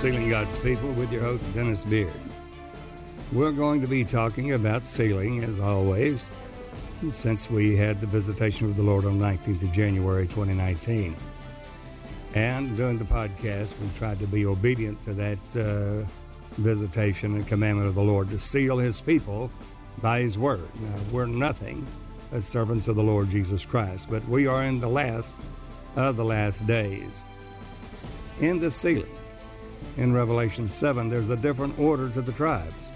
Sealing God's People with your host, Dennis Beard. We're going to be talking about sealing, as always, since we had the visitation of the Lord on 19th of January 2019. And during the podcast, we tried to be obedient to that uh, visitation and commandment of the Lord to seal his people by his word. Now, we're nothing as servants of the Lord Jesus Christ, but we are in the last of the last days. In the sealing, in Revelation 7, there's a different order to the tribes.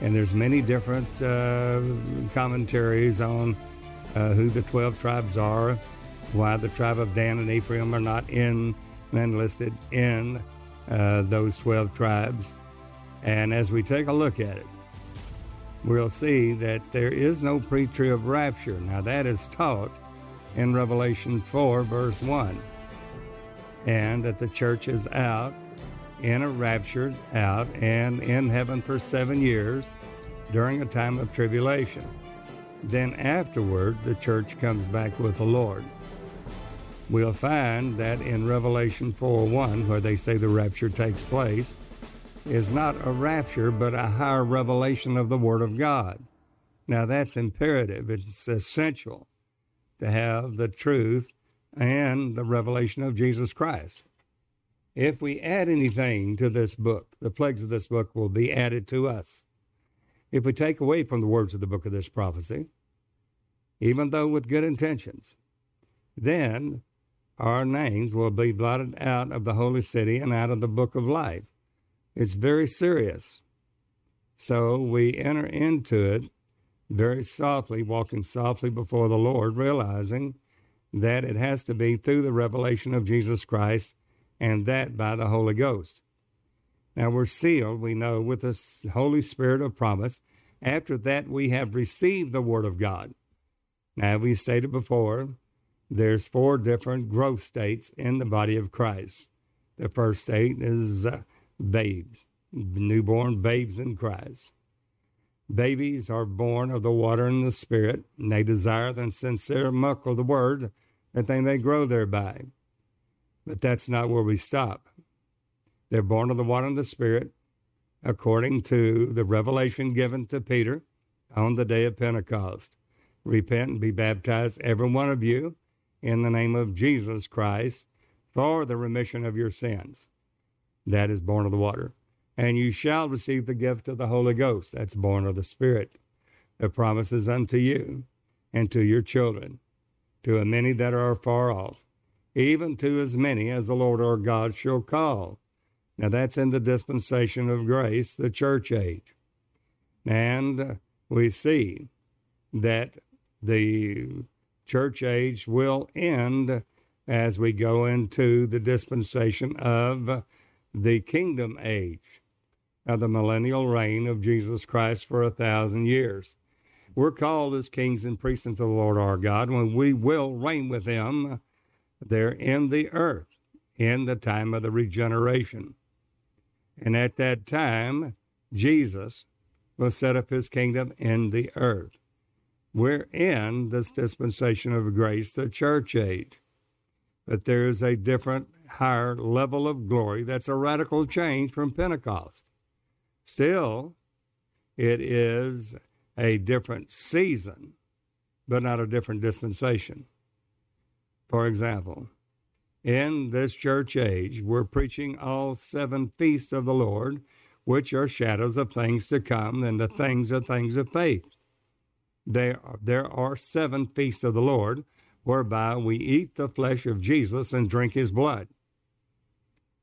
And there's many different uh, commentaries on uh, who the 12 tribes are, why the tribe of Dan and Ephraim are not in and listed in uh, those 12 tribes. And as we take a look at it, we'll see that there is no pre trib rapture. Now, that is taught in Revelation 4, verse 1. And that the church is out in a raptured out and in heaven for seven years during a time of tribulation. Then afterward, the church comes back with the Lord. We'll find that in Revelation 4 1, where they say the rapture takes place, is not a rapture, but a higher revelation of the Word of God. Now, that's imperative, it's essential to have the truth and the revelation of Jesus Christ. If we add anything to this book, the plagues of this book will be added to us. If we take away from the words of the book of this prophecy, even though with good intentions, then our names will be blotted out of the holy city and out of the book of life. It's very serious. So we enter into it very softly, walking softly before the Lord, realizing that it has to be through the revelation of Jesus Christ and that by the Holy Ghost. Now we're sealed, we know, with the Holy Spirit of promise. After that, we have received the Word of God. Now, we stated before, there's four different growth states in the body of Christ. The first state is uh, babes, newborn babes in Christ. Babies are born of the water and the Spirit, and they desire the sincere milk of the Word that they may grow thereby. But that's not where we stop. They're born of the water and the Spirit, according to the revelation given to Peter on the day of Pentecost. Repent and be baptized, every one of you, in the name of Jesus Christ for the remission of your sins. That is born of the water. And you shall receive the gift of the Holy Ghost. That's born of the Spirit. The promises unto you and to your children, to a many that are far off even to as many as the Lord our God shall call. Now that's in the dispensation of grace, the church age. And we see that the church age will end as we go into the dispensation of the kingdom age of the millennial reign of Jesus Christ for a thousand years. We're called as kings and priests unto the Lord our God when we will reign with him there in the earth in the time of the regeneration. And at that time, Jesus will set up his kingdom in the earth. We're in this dispensation of grace, the church age. But there is a different, higher level of glory that's a radical change from Pentecost. Still, it is a different season, but not a different dispensation. For example, in this church age, we're preaching all seven feasts of the Lord, which are shadows of things to come, and the things are things of faith. There are, there are seven feasts of the Lord, whereby we eat the flesh of Jesus and drink his blood.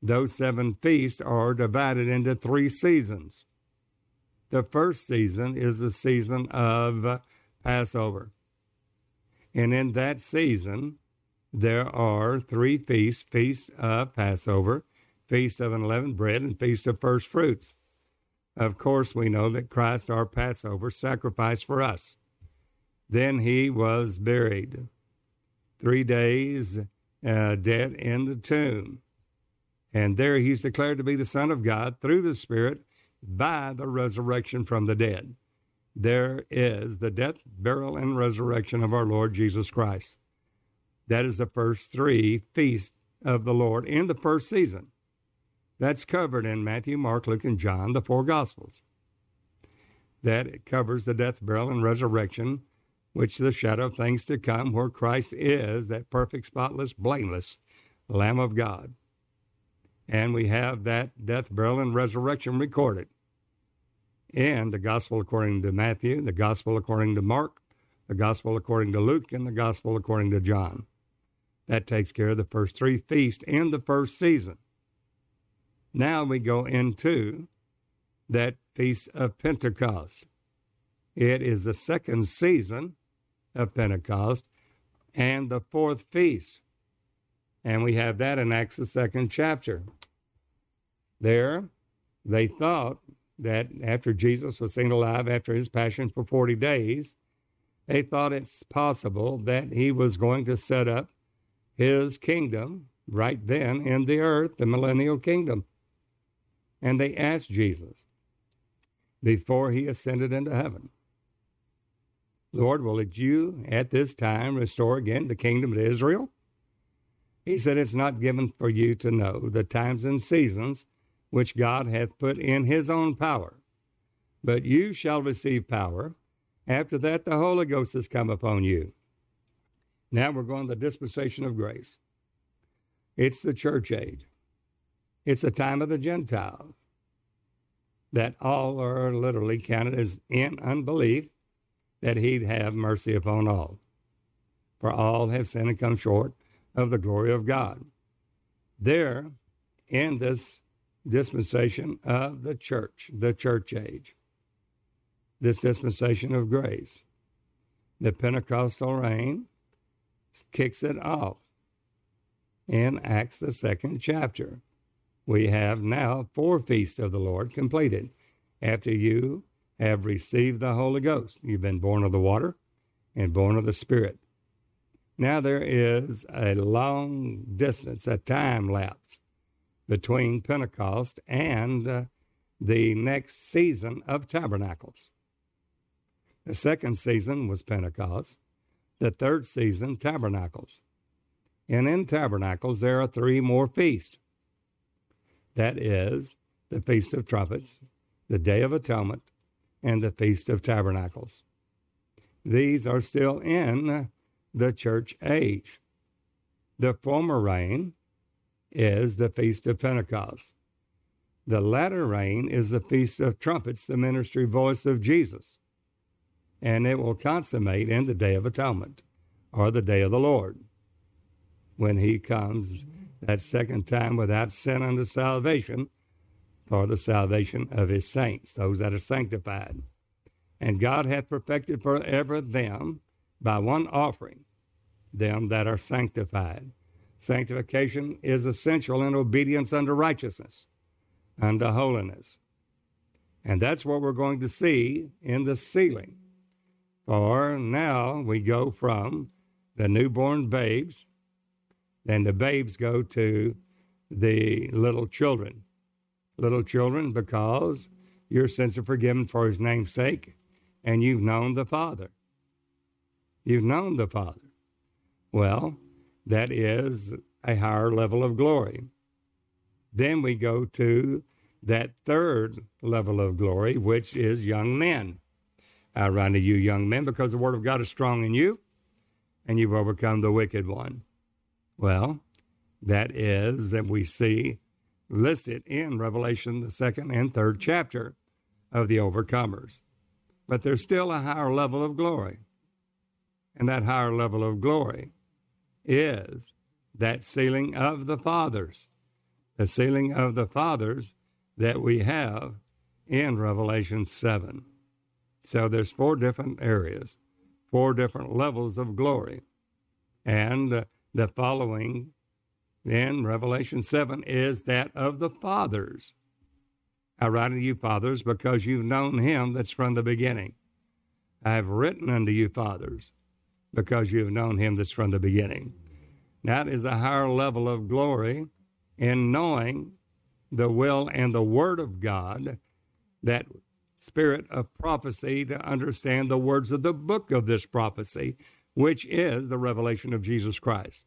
Those seven feasts are divided into three seasons. The first season is the season of Passover. And in that season, there are three feasts feast of Passover, feast of unleavened bread, and feast of first fruits. Of course, we know that Christ, our Passover, sacrificed for us. Then he was buried. Three days uh, dead in the tomb. And there he's declared to be the Son of God through the Spirit by the resurrection from the dead. There is the death, burial, and resurrection of our Lord Jesus Christ. That is the first three feasts of the Lord in the first season. That's covered in Matthew, Mark, Luke, and John, the four Gospels. That it covers the death, burial, and resurrection, which the shadow of things to come, where Christ is that perfect, spotless, blameless Lamb of God. And we have that death, burial, and resurrection recorded in the Gospel according to Matthew, the Gospel according to Mark, the Gospel according to Luke, and the Gospel according to John. That takes care of the first three feasts in the first season. Now we go into that Feast of Pentecost. It is the second season of Pentecost and the fourth feast. And we have that in Acts, the second chapter. There, they thought that after Jesus was seen alive after his passion for 40 days, they thought it's possible that he was going to set up his kingdom right then in the earth, the millennial kingdom. And they asked Jesus before he ascended into heaven, Lord, will you at this time restore again the kingdom to Israel? He said, It's not given for you to know the times and seasons which God hath put in his own power. But you shall receive power. After that, the Holy Ghost has come upon you. Now we're going to the dispensation of grace. It's the church age. It's the time of the Gentiles that all are literally counted as in unbelief that he'd have mercy upon all. For all have sinned and come short of the glory of God. There, in this dispensation of the church, the church age, this dispensation of grace, the Pentecostal reign kicks it off in Acts, the second chapter. We have now four feasts of the Lord completed. After you have received the Holy Ghost, you've been born of the water and born of the Spirit. Now there is a long distance, a time lapse between Pentecost and uh, the next season of Tabernacles. The second season was Pentecost, the third season, Tabernacles. And in Tabernacles, there are three more feasts. That is the Feast of Trumpets, the Day of Atonement, and the Feast of Tabernacles. These are still in the church age. The former rain is the Feast of Pentecost. The latter rain is the Feast of Trumpets, the ministry voice of Jesus. And it will consummate in the Day of Atonement or the Day of the Lord when he comes that second time without sin unto salvation for the salvation of his saints, those that are sanctified. And God hath perfected forever them by one offering them that are sanctified. Sanctification is essential in obedience unto righteousness, unto holiness. And that's what we're going to see in the sealing. For now we go from the newborn babes, then the babes go to the little children. Little children, because your sins are forgiven for his name's sake, and you've known the Father. You've known the Father. Well, that is a higher level of glory. Then we go to that third level of glory, which is young men. I run to you, young men, because the word of God is strong in you, and you've overcome the wicked one. Well, that is that we see listed in Revelation, the second and third chapter of the overcomers. But there's still a higher level of glory. And that higher level of glory is that sealing of the fathers, the sealing of the fathers that we have in Revelation 7. So there's four different areas, four different levels of glory. And the following in Revelation 7 is that of the fathers. I write unto you, fathers, because you've known him that's from the beginning. I have written unto you, fathers, because you have known him that's from the beginning. That is a higher level of glory in knowing the will and the word of God, that spirit of prophecy to understand the words of the book of this prophecy, which is the revelation of Jesus Christ.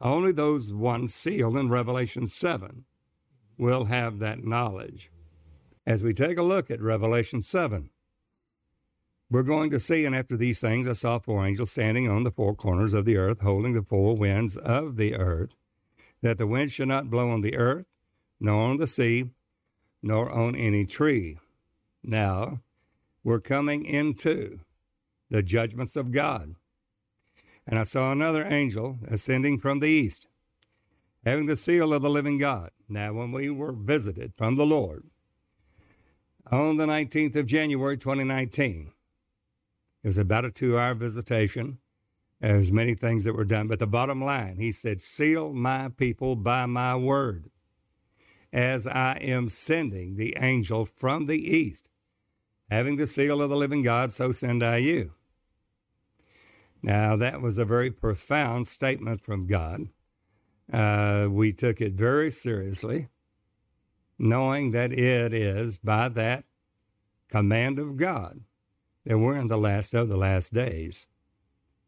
Only those ones sealed in Revelation 7 will have that knowledge. As we take a look at Revelation 7, we're going to see, and after these things, I saw four angels standing on the four corners of the earth, holding the four winds of the earth, that the wind should not blow on the earth, nor on the sea, nor on any tree. Now, we're coming into the judgments of God. And I saw another angel ascending from the east, having the seal of the living God. Now, when we were visited from the Lord on the 19th of January 2019, it was about a two hour visitation. There was many things that were done, but the bottom line, he said, Seal my people by my word, as I am sending the angel from the east, having the seal of the living God, so send I you. Now, that was a very profound statement from God. Uh, we took it very seriously, knowing that it is by that command of God that we're in the last of the last days,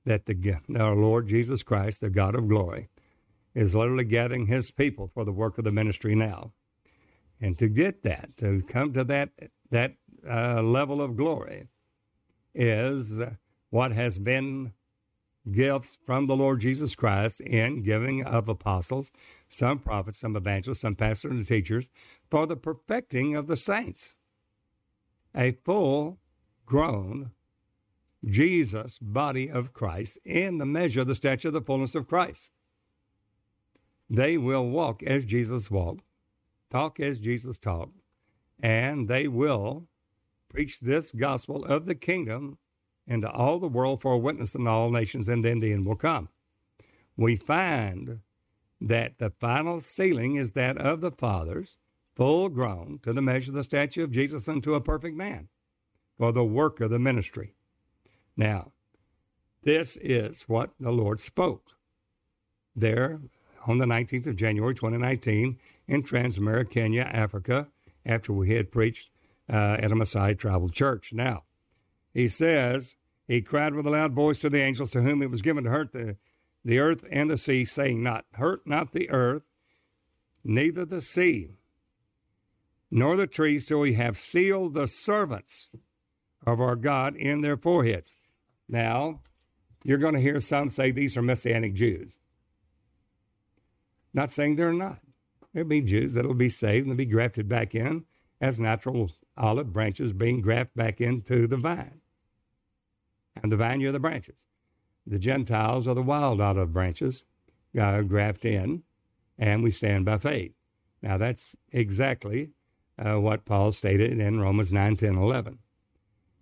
that the, our Lord Jesus Christ, the God of glory, is literally gathering his people for the work of the ministry now. And to get that, to come to that, that uh, level of glory, is what has been gifts from the Lord Jesus Christ in giving of apostles, some prophets, some evangelists, some pastors and teachers for the perfecting of the saints. A full grown Jesus, body of Christ, in the measure of the stature of the fullness of Christ. They will walk as Jesus walked, talk as Jesus talked, and they will preach this gospel of the kingdom into all the world for a witness in all nations, and then the end will come. We find that the final sealing is that of the fathers, full grown to the measure of the stature of Jesus unto a perfect man, for the work of the ministry. Now, this is what the Lord spoke there on the 19th of January 2019 in Transmara, Kenya, Africa, after we had preached uh, at a Messiah Tribal Church. Now, he says, He cried with a loud voice to the angels to whom it was given to hurt the, the earth and the sea, saying, Not hurt not the earth, neither the sea, nor the trees, till we have sealed the servants of our God in their foreheads. Now, you're going to hear some say these are Messianic Jews. Not saying they're not. There'll be Jews that'll be saved and be grafted back in as natural olive branches being grafted back into the vine. And the vine, you're the branches. The Gentiles are the wild olive branches uh, graft in, and we stand by faith. Now, that's exactly uh, what Paul stated in Romans 9, 10, 11.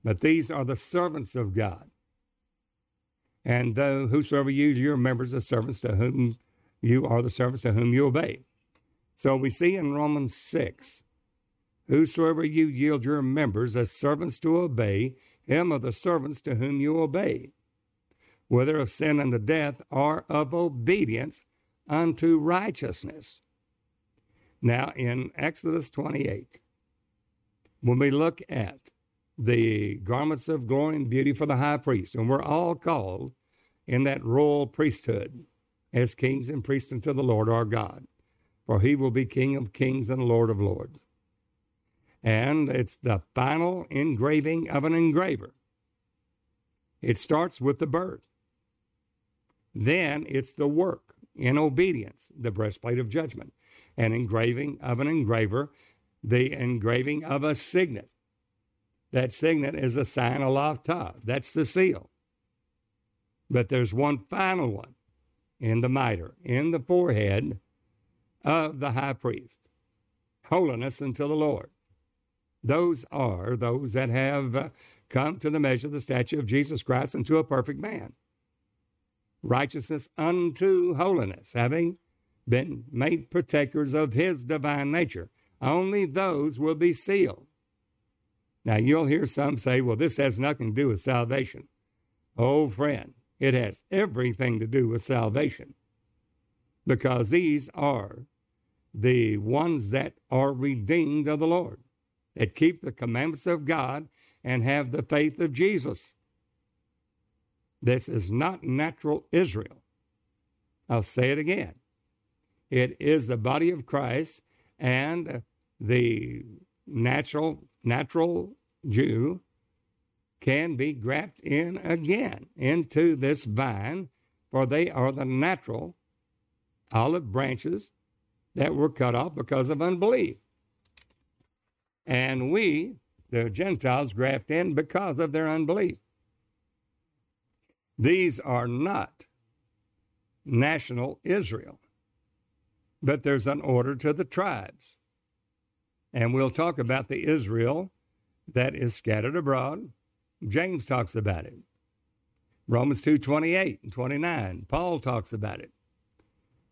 But these are the servants of God. And though whosoever you, your members are servants to whom you are the servants to whom you obey. So we see in Romans 6 Whosoever you yield your members as servants to obey, him are the servants to whom you obey, whether of sin unto death or of obedience unto righteousness. Now, in Exodus 28, when we look at the garments of glory and beauty for the high priest, and we're all called in that royal priesthood as kings and priests unto the Lord our God, for he will be King of kings and Lord of lords and it's the final engraving of an engraver. It starts with the birth. Then it's the work in obedience, the breastplate of judgment, an engraving of an engraver, the engraving of a signet. That signet is a sign aloft top. That's the seal. But there's one final one in the mitre, in the forehead of the high priest. Holiness unto the Lord. Those are those that have uh, come to the measure of the stature of Jesus Christ unto a perfect man. Righteousness unto holiness, having been made partakers of his divine nature. Only those will be sealed. Now, you'll hear some say, well, this has nothing to do with salvation. Oh, friend, it has everything to do with salvation because these are the ones that are redeemed of the Lord that keep the commandments of God and have the faith of Jesus. This is not natural Israel. I'll say it again. It is the body of Christ and the natural natural Jew can be grafted in again into this vine, for they are the natural olive branches that were cut off because of unbelief. And we, the Gentiles, graft in because of their unbelief. These are not national Israel, but there's an order to the tribes. And we'll talk about the Israel that is scattered abroad. James talks about it. Romans 2 28 and 29, Paul talks about it.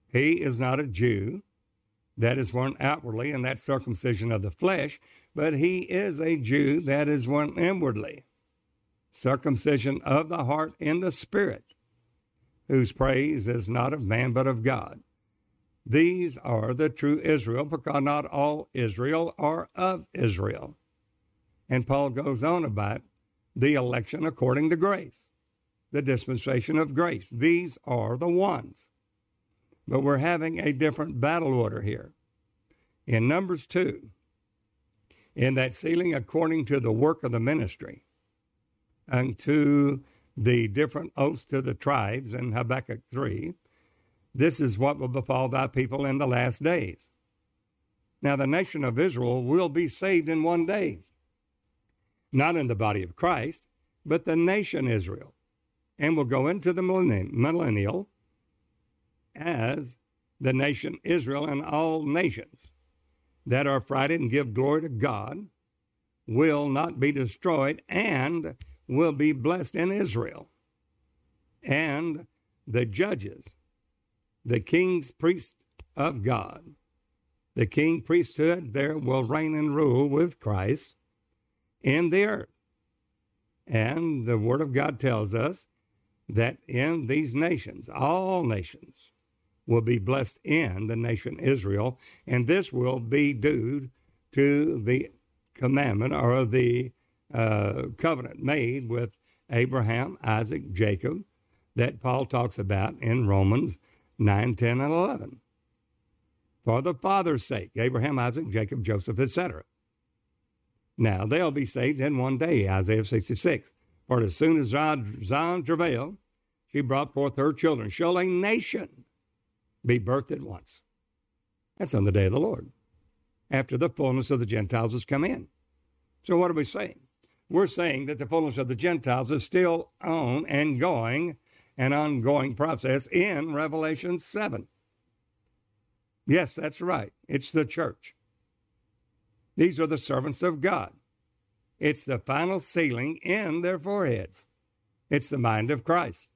He is not a Jew that is one outwardly in that circumcision of the flesh, but he is a Jew that is one inwardly, circumcision of the heart in the spirit, whose praise is not of man but of God. These are the true Israel, because not all Israel are of Israel. And Paul goes on about the election according to grace, the dispensation of grace. These are the ones. But we're having a different battle order here. In Numbers 2, in that sealing according to the work of the ministry, unto the different oaths to the tribes in Habakkuk 3, this is what will befall thy people in the last days. Now, the nation of Israel will be saved in one day, not in the body of Christ, but the nation Israel, and will go into the millennial as the nation Israel and all nations that are frightened and give glory to God will not be destroyed and will be blessed in Israel. And the judges, the king's priests of God, the king priesthood there will reign and rule with Christ in the earth. And the Word of God tells us that in these nations, all nations, will be blessed in the nation Israel, and this will be due to the commandment or the uh, covenant made with Abraham, Isaac, Jacob that Paul talks about in Romans 9, 10, and 11. For the father's sake, Abraham, Isaac, Jacob, Joseph, etc. Now they'll be saved in one day, Isaiah 66. For as soon as Zion travailed, she brought forth her children. Shall a nation be birthed at once. That's on the day of the Lord, after the fullness of the Gentiles has come in. So, what are we saying? We're saying that the fullness of the Gentiles is still on and going, an ongoing process in Revelation 7. Yes, that's right. It's the church. These are the servants of God. It's the final sealing in their foreheads. It's the mind of Christ.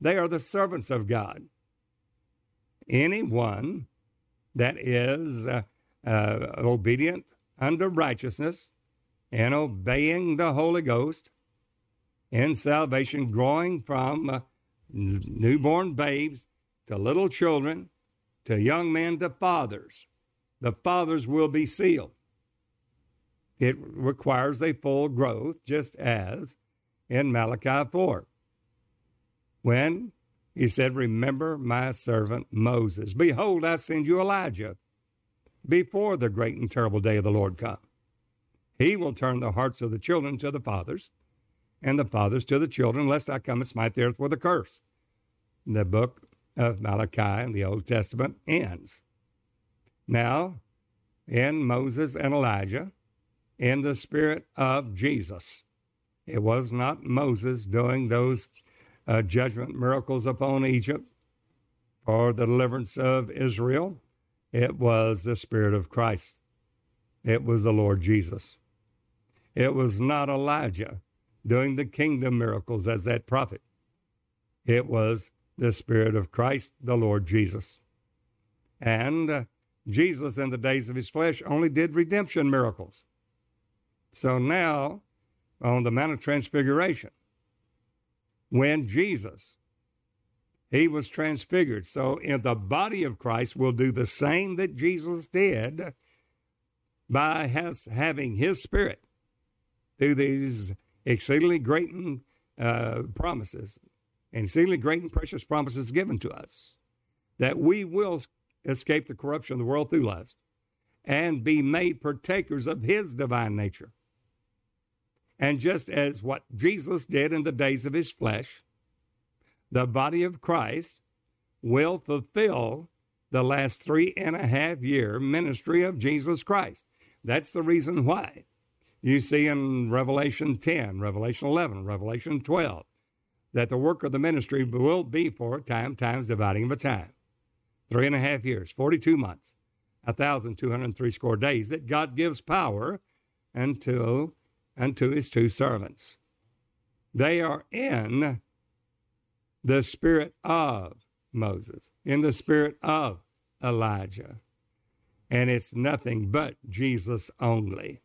They are the servants of God anyone that is uh, uh, obedient under righteousness and obeying the Holy Ghost in salvation, growing from uh, newborn babes to little children to young men to fathers. The fathers will be sealed. It requires a full growth, just as in Malachi 4. When he said, Remember my servant Moses. Behold, I send you Elijah before the great and terrible day of the Lord come. He will turn the hearts of the children to the fathers, and the fathers to the children, lest I come and smite the earth with a curse. The book of Malachi in the Old Testament ends. Now, in Moses and Elijah, in the spirit of Jesus. It was not Moses doing those uh, judgment miracles upon Egypt for the deliverance of Israel, it was the Spirit of Christ. It was the Lord Jesus. It was not Elijah doing the kingdom miracles as that prophet. It was the Spirit of Christ, the Lord Jesus. And uh, Jesus, in the days of his flesh, only did redemption miracles. So now, on the Mount of Transfiguration, when Jesus he was transfigured. So in the body of Christ will do the same that Jesus did by has, having his spirit through these exceedingly great uh, promises, exceedingly great and precious promises given to us, that we will escape the corruption of the world through lust and be made partakers of his divine nature. And just as what Jesus did in the days of his flesh, the body of Christ will fulfill the last three and a half year ministry of Jesus Christ. That's the reason why. You see in Revelation 10, Revelation 11, Revelation 12, that the work of the ministry will be for time times dividing the time. Three and a half years, 42 months, 1,203 score days that God gives power unto, unto his two servants. They are in the spirit of Moses, in the spirit of Elijah. And it's nothing but Jesus only.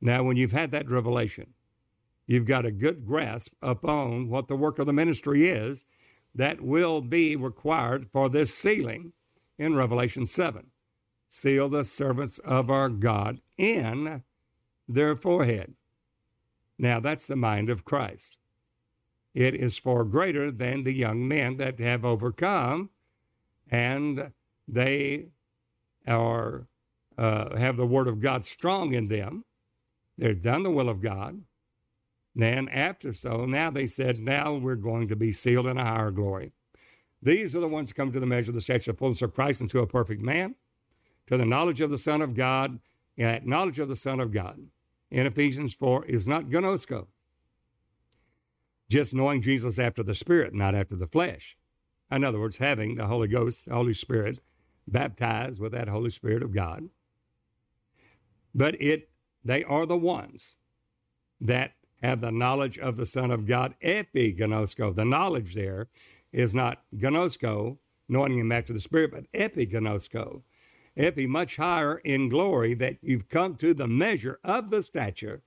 Now, when you've had that revelation, you've got a good grasp upon what the work of the ministry is that will be required for this sealing in Revelation 7. Seal the servants of our God in their forehead. Now, that's the mind of Christ. It is far greater than the young men that have overcome, and they are uh, have the word of God strong in them. They've done the will of God. Then after so, now they said, now we're going to be sealed in a higher glory. These are the ones who come to the measure of the stature of fullness of Christ into a perfect man, to the knowledge of the Son of God. And that knowledge of the Son of God in Ephesians 4 is not gnosko, just knowing Jesus after the Spirit, not after the flesh. In other words, having the Holy Ghost, the Holy Spirit, baptized with that Holy Spirit of God. But it they are the ones that have the knowledge of the Son of God, epignosko. The knowledge there is not gnosko, knowing him after the Spirit, but epignosko. Epi, much higher in glory, that you've come to the measure of the stature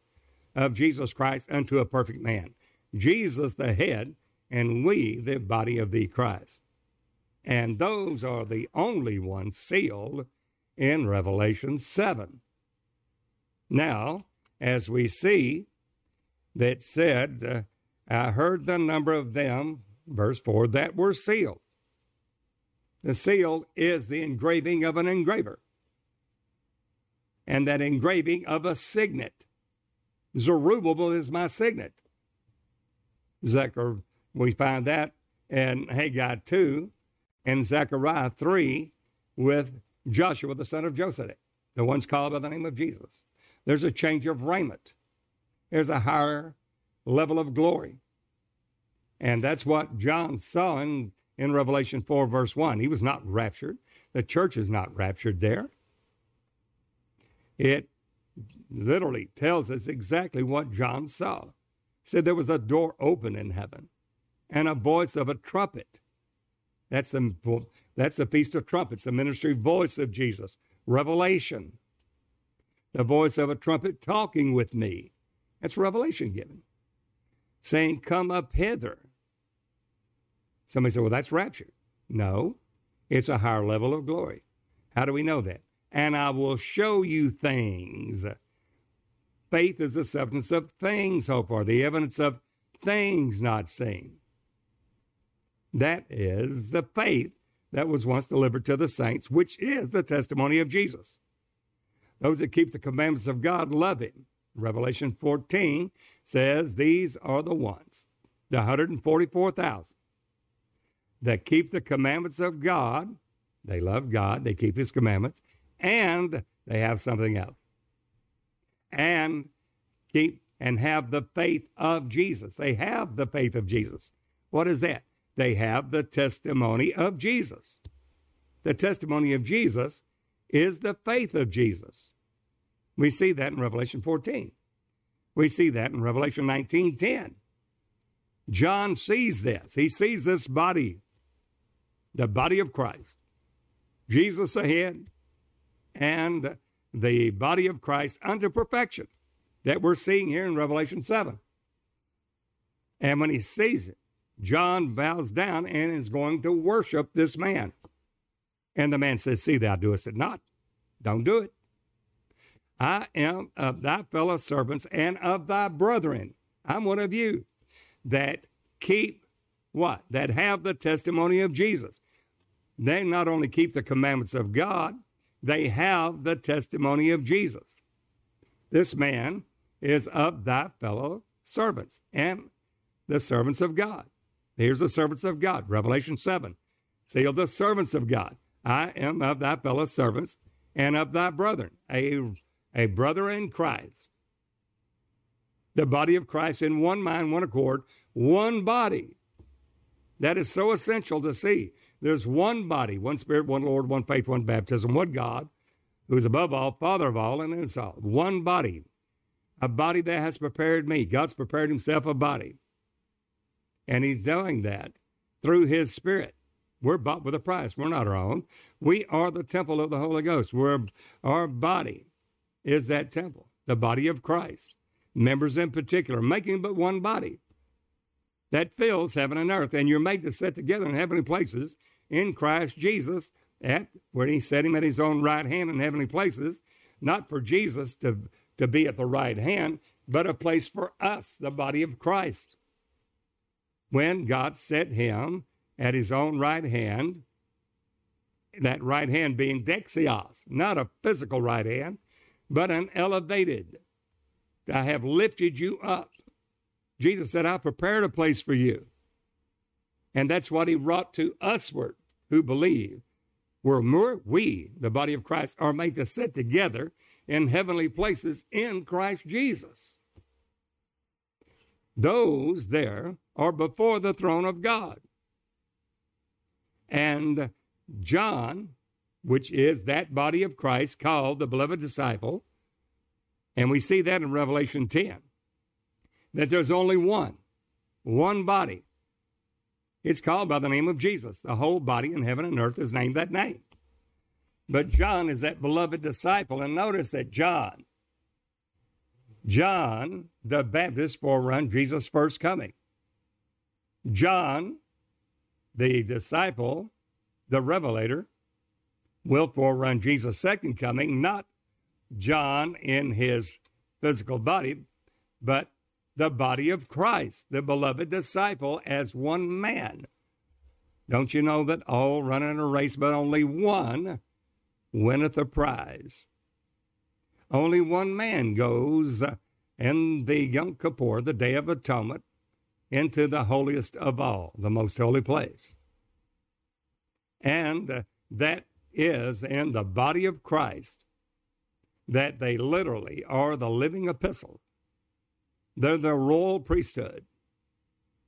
of Jesus Christ unto a perfect man. Jesus the head, and we the body of the Christ. And those are the only ones sealed in Revelation 7. Now, as we see, that said, uh, I heard the number of them, verse 4, that were sealed. The seal is the engraving of an engraver, and that engraving of a signet. Zerubbabel is my signet. Zechariah, we find that in Haggai 2 and Zechariah 3 with Joshua, the son of Josedek, the ones called by the name of Jesus. There's a change of raiment. There's a higher level of glory. And that's what John saw in, in Revelation 4, verse 1. He was not raptured. The church is not raptured there. It literally tells us exactly what John saw. He said there was a door open in heaven and a voice of a trumpet. That's the, that's the Feast of Trumpets, the ministry voice of Jesus. Revelation, the voice of a trumpet talking with me. That's revelation given, saying, Come up hither. Somebody said, Well, that's rapture. No, it's a higher level of glory. How do we know that? And I will show you things. Faith is the substance of things hoped for, the evidence of things not seen. That is the faith that was once delivered to the saints, which is the testimony of Jesus. Those that keep the commandments of God love him. Revelation 14 says these are the ones, the 144,000 that keep the commandments of God. They love God, they keep his commandments, and they have something else. And keep and have the faith of Jesus. They have the faith of Jesus. What is that? They have the testimony of Jesus. The testimony of Jesus is the faith of Jesus. We see that in Revelation 14. We see that in Revelation 19:10. John sees this. He sees this body, the body of Christ. Jesus ahead and the body of Christ unto perfection that we're seeing here in Revelation 7. And when he sees it, John bows down and is going to worship this man. And the man says, See, thou doest it not. Don't do it. I am of thy fellow servants and of thy brethren. I'm one of you that keep what? That have the testimony of Jesus. They not only keep the commandments of God, they have the testimony of Jesus. This man is of thy fellow servants and the servants of God. Here's the servants of God, Revelation 7. Seal the servants of God. I am of thy fellow servants and of thy brethren, a, a brother in Christ. The body of Christ in one mind, one accord, one body. That is so essential to see. There's one body, one spirit, one Lord, one faith, one baptism, one God, who is above all, Father of all, and is all. One body. A body that has prepared me. God's prepared himself a body. And he's doing that through his spirit. We're bought with a price. We're not our own. We are the temple of the Holy Ghost. We're, our body is that temple, the body of Christ. Members in particular, making but one body that fills heaven and earth. And you're made to sit together in heavenly places in Christ Jesus, at where he set him at his own right hand in heavenly places, not for Jesus to, to be at the right hand, but a place for us, the body of Christ when God set him at his own right hand, that right hand being Dexios, not a physical right hand, but an elevated. I have lifted you up. Jesus said, I prepared a place for you. And that's what he wrought to usward who believe. Where more, we, the body of Christ, are made to sit together in heavenly places in Christ Jesus. Those there are before the throne of God. And John, which is that body of Christ called the beloved disciple, and we see that in Revelation 10, that there's only one, one body. It's called by the name of Jesus. The whole body in heaven and earth is named that name. But John is that beloved disciple. And notice that John, John the Baptist forerun Jesus' first coming. John, the disciple, the revelator, will forerun Jesus' second coming, not John in his physical body, but the body of Christ, the beloved disciple, as one man. Don't you know that all run in a race, but only one winneth a prize? Only one man goes in the Yom Kippur, the Day of Atonement, into the holiest of all, the most holy place. And that is in the body of Christ that they literally are the living epistle. They're the royal priesthood.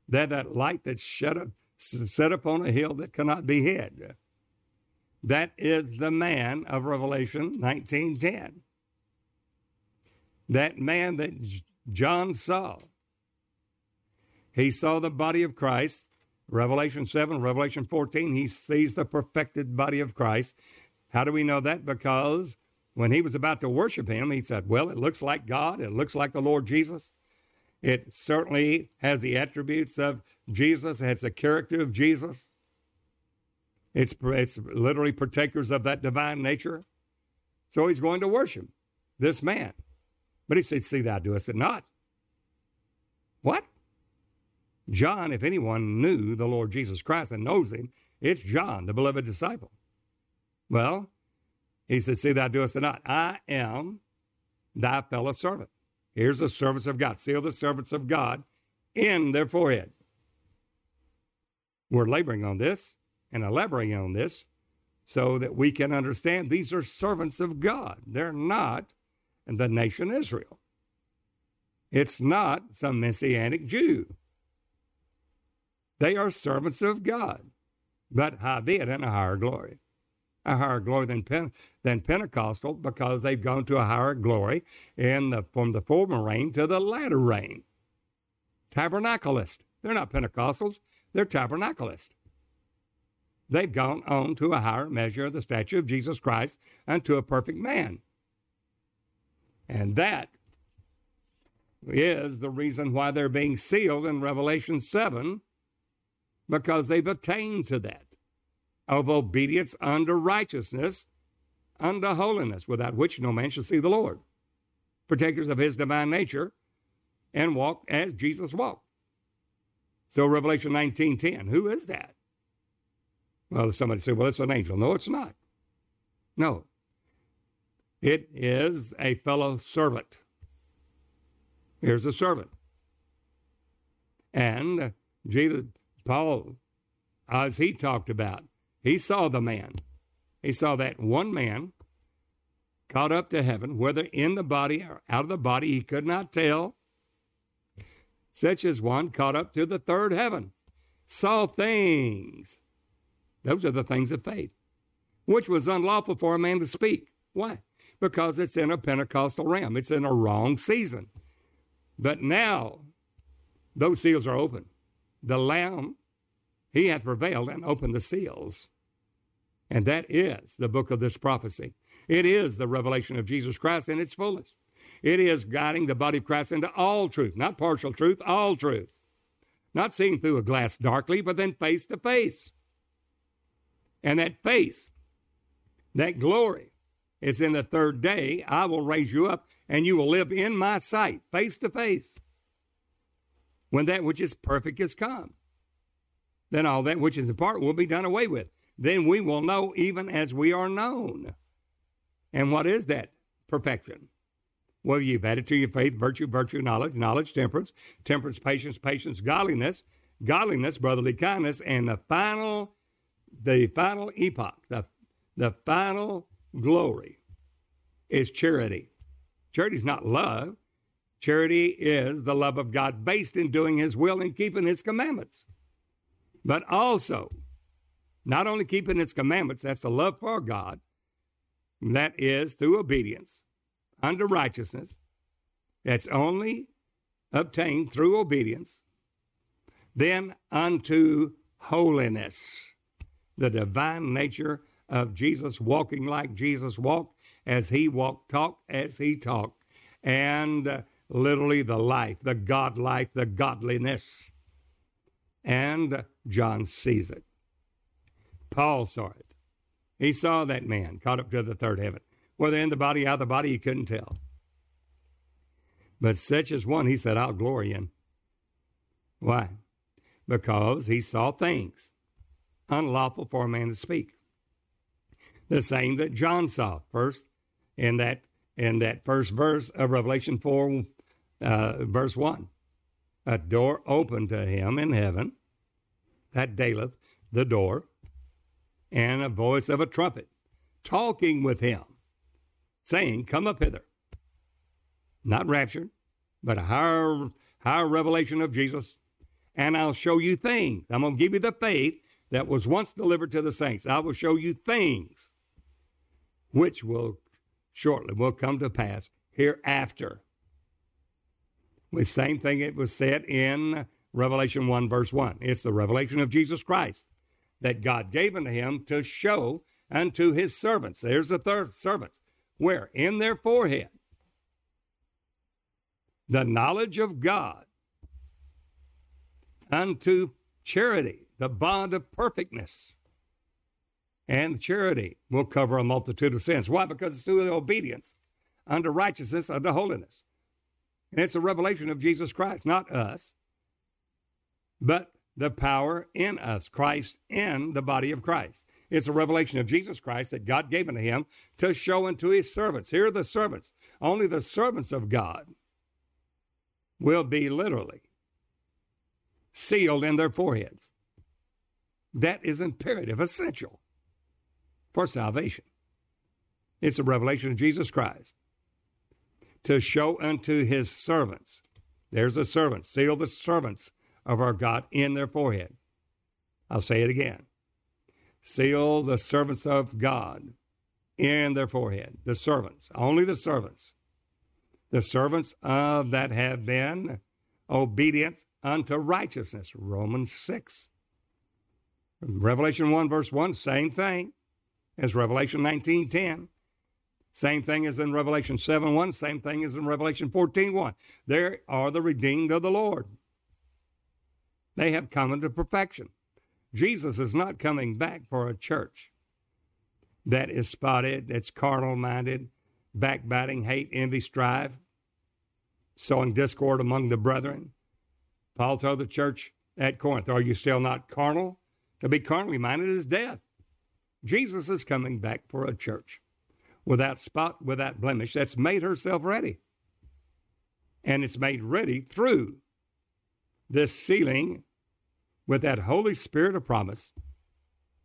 They're that light that's up, set upon a hill that cannot be hid. That is the man of Revelation 19:10. That man that John saw he saw the body of Christ. Revelation 7, Revelation 14, he sees the perfected body of Christ. How do we know that? Because when he was about to worship him, he said, Well, it looks like God, it looks like the Lord Jesus. It certainly has the attributes of Jesus, it has the character of Jesus. It's, it's literally partakers of that divine nature. So he's going to worship this man. But he said, See, thou doest it not. What? John, if anyone knew the Lord Jesus Christ and knows him, it's John, the beloved disciple. Well, he says, See, thou doest it not. I am thy fellow servant. Here's the servants of God. Seal the servants of God in their forehead. We're laboring on this and elaborating on this so that we can understand these are servants of God. They're not the nation Israel. It's not some messianic Jew. They are servants of God, but howbeit in a higher glory. A higher glory than, Pen- than Pentecostal because they've gone to a higher glory in the, from the former rain to the latter rain. Tabernacleist. They're not Pentecostals, they're tabernacleists. They've gone on to a higher measure of the stature of Jesus Christ unto a perfect man. And that is the reason why they're being sealed in Revelation 7 because they've attained to that of obedience unto righteousness, unto holiness, without which no man shall see the Lord. Partakers of his divine nature and walk as Jesus walked. So Revelation 19:10, who is that? Well, somebody said, well, it's an angel. No, it's not. No. It is a fellow servant. Here's a servant. And Jesus, Paul, as he talked about, he saw the man. He saw that one man caught up to heaven, whether in the body or out of the body, he could not tell. Such as one caught up to the third heaven, saw things. Those are the things of faith, which was unlawful for a man to speak. Why? Because it's in a Pentecostal realm, it's in a wrong season. But now those seals are open. The Lamb, he hath prevailed and opened the seals. And that is the book of this prophecy. It is the revelation of Jesus Christ in its fullest. It is guiding the body of Christ into all truth, not partial truth, all truth. Not seeing through a glass darkly, but then face to face. And that face, that glory, is in the third day. I will raise you up, and you will live in my sight, face to face. When that which is perfect is come, then all that which is in part will be done away with then we will know even as we are known. And what is that perfection? Well, you've added to your faith virtue, virtue, knowledge, knowledge, temperance, temperance, patience, patience, godliness, godliness, brotherly kindness, and the final, the final epoch, the, the final glory is charity. Charity is not love. Charity is the love of God based in doing His will and keeping His commandments. But also, not only keeping its commandments, that's the love for God, that is through obedience unto righteousness, that's only obtained through obedience, then unto holiness, the divine nature of Jesus, walking like Jesus walked, as he walked, talked as he talked, and uh, literally the life, the God life, the godliness. And John sees it. Paul saw it. He saw that man caught up to the third heaven. Whether in the body, out of the body, he couldn't tell. But such as one, he said, I'll glory in. Why? Because he saw things unlawful for a man to speak. The same that John saw first in that in that first verse of Revelation 4, uh, verse 1. A door opened to him in heaven, that daleth the door, and a voice of a trumpet, talking with him, saying, Come up hither. Not raptured, but a higher, higher revelation of Jesus. And I'll show you things. I'm going to give you the faith that was once delivered to the saints. I will show you things which will shortly will come to pass hereafter. The same thing it was said in Revelation 1, verse 1. It's the revelation of Jesus Christ that God gave unto him to show unto his servants. There's the third servants. Where? In their forehead. The knowledge of God unto charity, the bond of perfectness. And charity will cover a multitude of sins. Why? Because it's through the obedience unto righteousness, unto holiness. And it's a revelation of Jesus Christ, not us, but the power in us, Christ in the body of Christ. It's a revelation of Jesus Christ that God gave unto him to show unto his servants. Here are the servants. Only the servants of God will be literally sealed in their foreheads. That is imperative, essential for salvation. It's a revelation of Jesus Christ to show unto his servants. There's a servant, seal the servants of our God in their forehead. I'll say it again. Seal the servants of God in their forehead. The servants, only the servants. The servants of that have been obedient unto righteousness. Romans 6. Revelation 1, verse 1, same thing as Revelation 19, 10. Same thing as in Revelation 7, 1. Same thing as in Revelation 14, 1. There are the redeemed of the Lord. They have come into perfection. Jesus is not coming back for a church that is spotted, that's carnal minded, backbiting, hate, envy, strife, sowing discord among the brethren. Paul told the church at Corinth, Are you still not carnal? To be carnally minded is death. Jesus is coming back for a church without spot, without blemish, that's made herself ready. And it's made ready through this sealing with that Holy Spirit of promise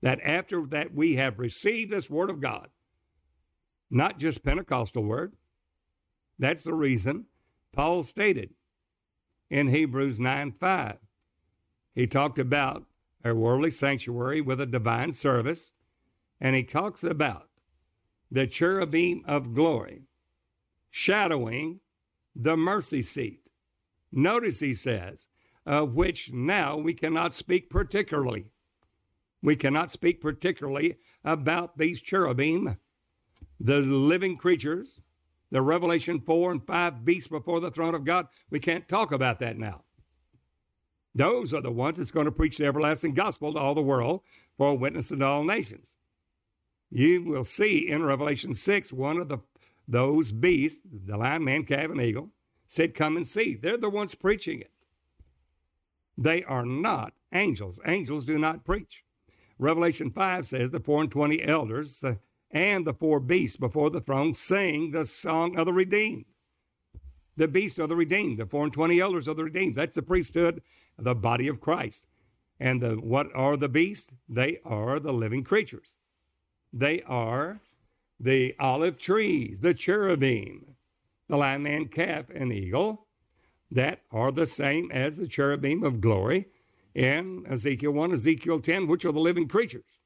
that after that we have received this word of God, not just Pentecostal word. That's the reason Paul stated in Hebrews 9 5. He talked about a worldly sanctuary with a divine service, and he talks about the cherubim of glory shadowing the mercy seat. Notice he says, of which now we cannot speak particularly. We cannot speak particularly about these cherubim, the living creatures, the Revelation 4 and 5 beasts before the throne of God. We can't talk about that now. Those are the ones that's going to preach the everlasting gospel to all the world for a witness to all nations. You will see in Revelation 6, one of the those beasts, the lion, man, calf, and eagle, said, Come and see. They're the ones preaching it. They are not angels. Angels do not preach. Revelation 5 says the four and twenty elders uh, and the four beasts before the throne sing the song of the redeemed. The beasts are the redeemed. The four and twenty elders are the redeemed. That's the priesthood, the body of Christ. And the, what are the beasts? They are the living creatures. They are the olive trees, the cherubim, the lion, man, calf, and eagle, that are the same as the cherubim of glory in Ezekiel 1, Ezekiel 10, which are the living creatures.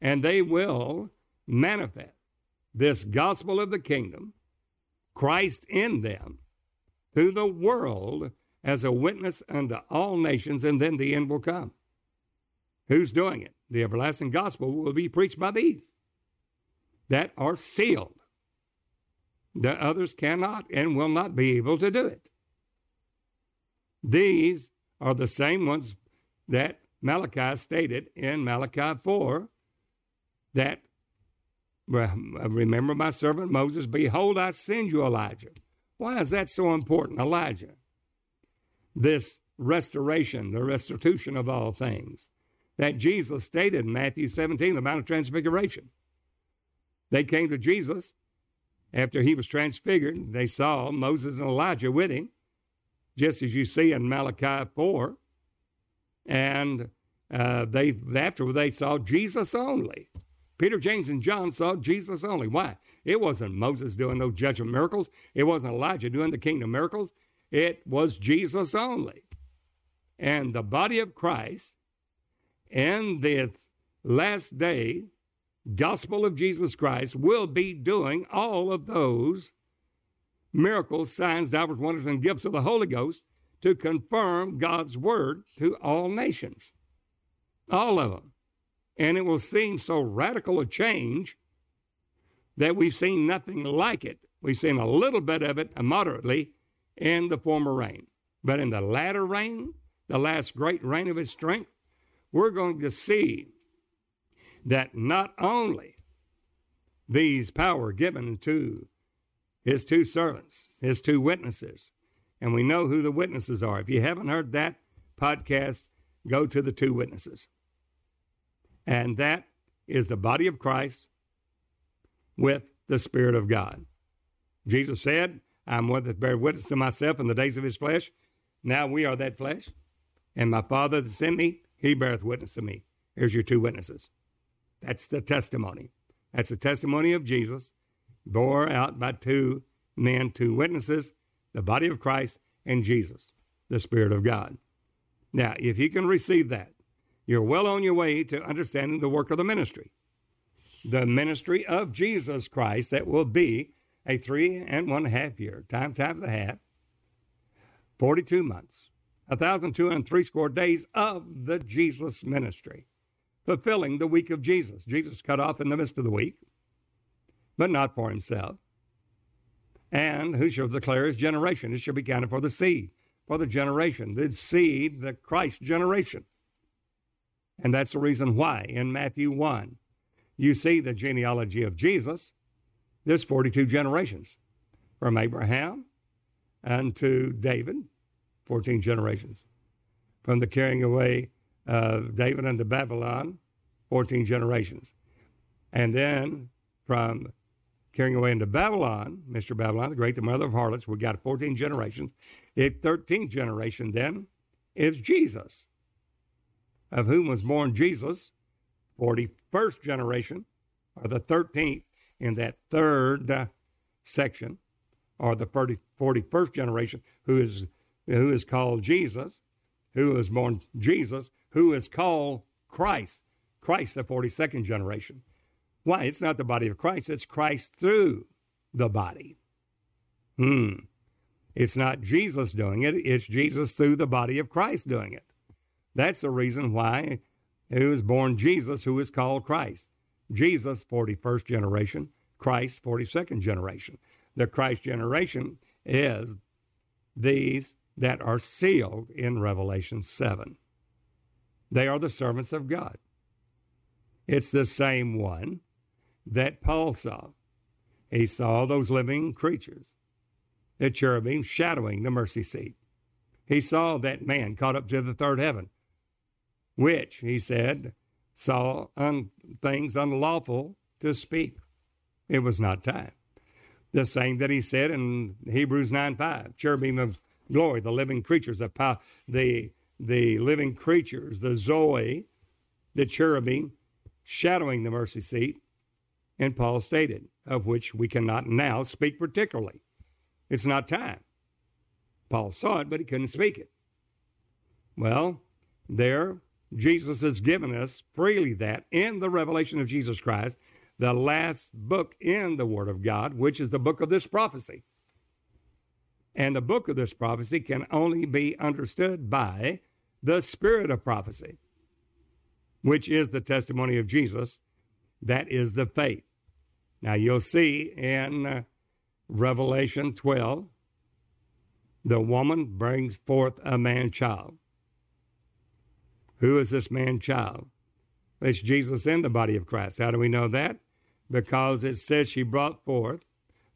And they will manifest this gospel of the kingdom, Christ in them, to the world as a witness unto all nations, and then the end will come. Who's doing it? The everlasting gospel will be preached by these that are sealed. The others cannot and will not be able to do it. These are the same ones that Malachi stated in Malachi 4 that remember my servant Moses, behold, I send you Elijah. Why is that so important, Elijah? This restoration, the restitution of all things that Jesus stated in Matthew 17, the Mount of Transfiguration. They came to Jesus after he was transfigured. They saw Moses and Elijah with him just as you see in Malachi 4. And uh, they after they saw Jesus only. Peter, James, and John saw Jesus only. Why? It wasn't Moses doing those judgment miracles. It wasn't Elijah doing the kingdom miracles. It was Jesus only. And the body of Christ in the last day, gospel of Jesus Christ will be doing all of those miracles, signs, divers, wonders, and gifts of the Holy Ghost to confirm God's word to all nations. All of them. And it will seem so radical a change that we've seen nothing like it. We've seen a little bit of it moderately in the former rain. But in the latter rain, the last great rain of his strength, we're going to see that not only these power given to his two servants, his two witnesses. And we know who the witnesses are. If you haven't heard that podcast, go to the two witnesses. And that is the body of Christ with the Spirit of God. Jesus said, I'm one that bear witness to myself in the days of his flesh. Now we are that flesh. And my Father that sent me, he beareth witness to me. Here's your two witnesses. That's the testimony. That's the testimony of Jesus bore out by two men, two witnesses, the body of Christ and Jesus, the Spirit of God. Now, if you can receive that, you're well on your way to understanding the work of the ministry. The ministry of Jesus Christ that will be a three and one half year, time times a half, 42 months, 1,203 score days of the Jesus ministry, fulfilling the week of Jesus. Jesus cut off in the midst of the week but not for himself. And who shall declare his generation? It shall be counted for the seed, for the generation, the seed, the Christ generation. And that's the reason why in Matthew 1, you see the genealogy of Jesus. There's 42 generations from Abraham unto David, 14 generations. From the carrying away of David unto Babylon, 14 generations. And then from carrying away into Babylon, Mr. Babylon, the great, the mother of harlots. We got 14 generations. The 13th generation then is Jesus, of whom was born Jesus, 41st generation, or the 13th in that third section, or the 30, 41st generation, who is who is called Jesus, who is born Jesus, who is called Christ, Christ, the 42nd generation. Why? It's not the body of Christ, it's Christ through the body. Hmm. It's not Jesus doing it, it's Jesus through the body of Christ doing it. That's the reason why he was born Jesus, who is called Christ. Jesus, 41st generation, Christ, 42nd generation. The Christ generation is these that are sealed in Revelation 7. They are the servants of God. It's the same one that Paul saw. He saw those living creatures, the cherubim shadowing the mercy seat. He saw that man caught up to the third heaven, which, he said, saw un- things unlawful to speak. It was not time. The same that he said in Hebrews 9 5, cherubim of glory, the living creatures, the, the, the living creatures, the Zoe, the cherubim, shadowing the mercy seat. And Paul stated, of which we cannot now speak particularly. It's not time. Paul saw it, but he couldn't speak it. Well, there, Jesus has given us freely that in the revelation of Jesus Christ, the last book in the Word of God, which is the book of this prophecy. And the book of this prophecy can only be understood by the spirit of prophecy, which is the testimony of Jesus. That is the faith. Now you'll see in uh, Revelation 12, the woman brings forth a man child. Who is this man child? It's Jesus in the body of Christ. How do we know that? Because it says she brought forth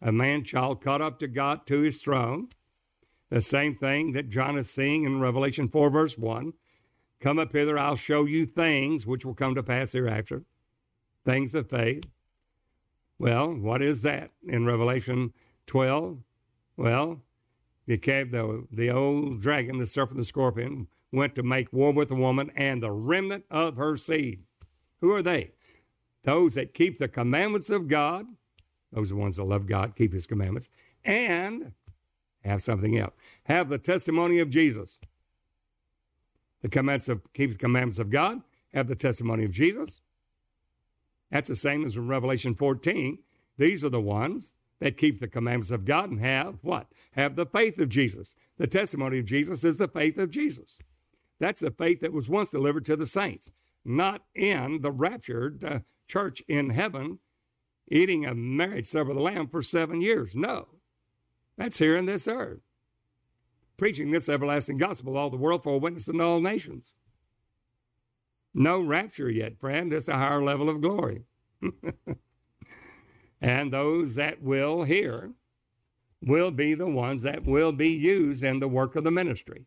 a man child caught up to God to his throne. The same thing that John is seeing in Revelation 4, verse 1. Come up hither, I'll show you things which will come to pass hereafter, things of faith. Well, what is that in Revelation 12? Well, the, the, the old dragon, the serpent, the scorpion, went to make war with the woman and the remnant of her seed. Who are they? Those that keep the commandments of God those are the ones that love God, keep his commandments, and have something else. Have the testimony of Jesus. The commandments of keep the commandments of God, have the testimony of Jesus. That's the same as in Revelation 14. These are the ones that keep the commandments of God and have what? Have the faith of Jesus. The testimony of Jesus is the faith of Jesus. That's the faith that was once delivered to the saints, not in the raptured uh, church in heaven eating a marriage supper of the Lamb for seven years. No, that's here in this earth. Preaching this everlasting gospel all the world for a witness to all nations. No rapture yet, friend. Just a higher level of glory. and those that will hear will be the ones that will be used in the work of the ministry.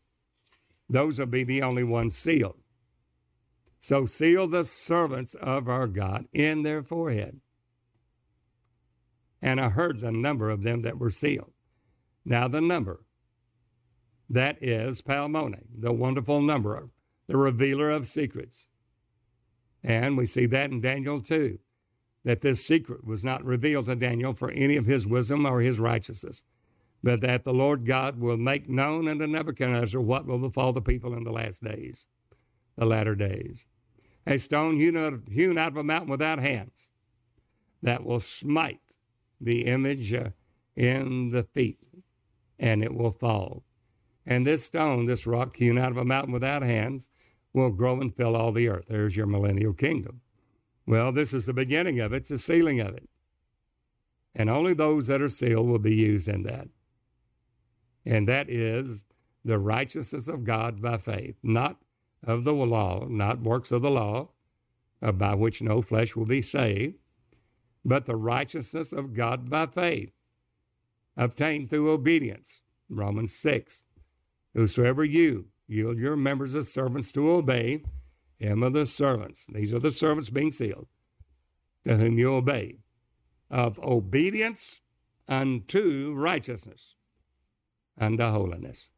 Those will be the only ones sealed. So seal the servants of our God in their forehead and I heard the number of them that were sealed. Now, the number, that is Palmoni, the wonderful numberer, the revealer of secrets. And we see that in Daniel too, that this secret was not revealed to Daniel for any of his wisdom or his righteousness, but that the Lord God will make known unto Nebuchadnezzar what will befall the people in the last days, the latter days. A stone hewn out of a mountain without hands that will smite the image uh, in the feet, and it will fall. And this stone, this rock hewn out of a mountain without hands, will grow and fill all the earth. There's your millennial kingdom. Well, this is the beginning of it, it's the sealing of it. And only those that are sealed will be used in that. And that is the righteousness of God by faith, not of the law, not works of the law, uh, by which no flesh will be saved, but the righteousness of God by faith, obtained through obedience. Romans 6. Whosoever you yield your members as servants to obey, him are the servants. These are the servants being sealed, to whom you obey, of obedience unto righteousness, unto holiness,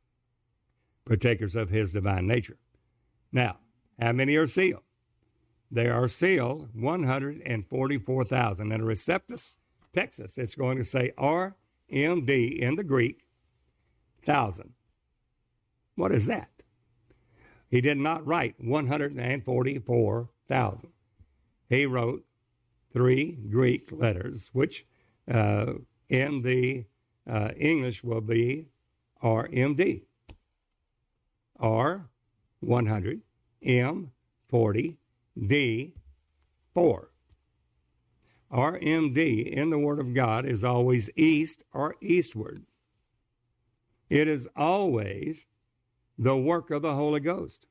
partakers of his divine nature. Now, how many are sealed? There are sealed 144,000. In Receptus, Texas, it's going to say RMD in the Greek, thousand. What is that? He did not write 144,000. He wrote three Greek letters, which uh, in the uh, English will be RMD. R 100, M 40, D 4. RMD in the Word of God is always east or eastward. It is always the work of the Holy Ghost.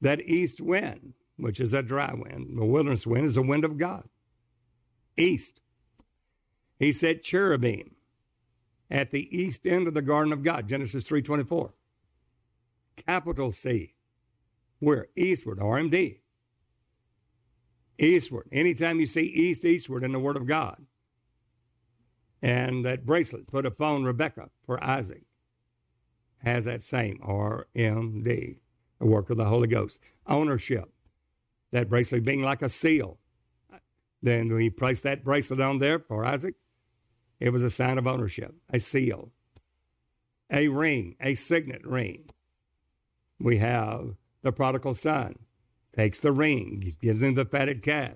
That east wind, which is a dry wind, the wilderness wind, is the wind of God. East. He said cherubim at the east end of the garden of God, Genesis 3:24. Capital C. Where? Eastward, RMD. Eastward. Anytime you see east, eastward in the Word of God. And that bracelet put upon Rebekah for Isaac has that same RMD, the work of the Holy Ghost. Ownership, that bracelet being like a seal. Then when he placed that bracelet on there for Isaac, it was a sign of ownership, a seal, a ring, a signet ring. We have the prodigal son takes the ring, gives him the fatted calf.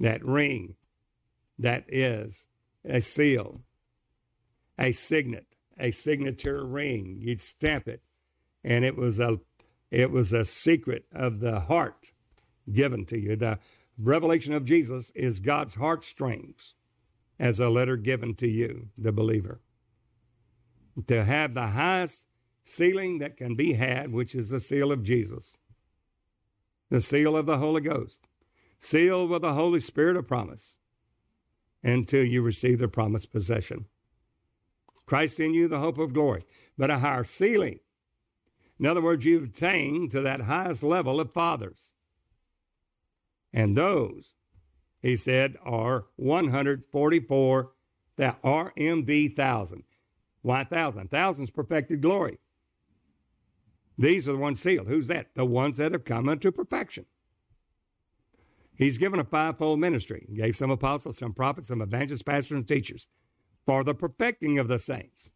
That ring, that is a seal, a signet a signature ring. You'd stamp it, and it was a it was a secret of the heart given to you. The revelation of Jesus is God's heartstrings as a letter given to you, the believer. To have the highest sealing that can be had, which is the seal of Jesus, the seal of the Holy Ghost, sealed with the Holy Spirit of promise until you receive the promised possession. Christ in you, the hope of glory, but a higher ceiling. In other words, you've attained to that highest level of fathers. And those, he said, are 144 that RMD thousand. Why thousand? Thousands perfected glory. These are the ones sealed. Who's that? The ones that have come unto perfection. He's given a fivefold ministry. He gave some apostles, some prophets, some evangelists, pastors, and teachers for the perfecting of the saints.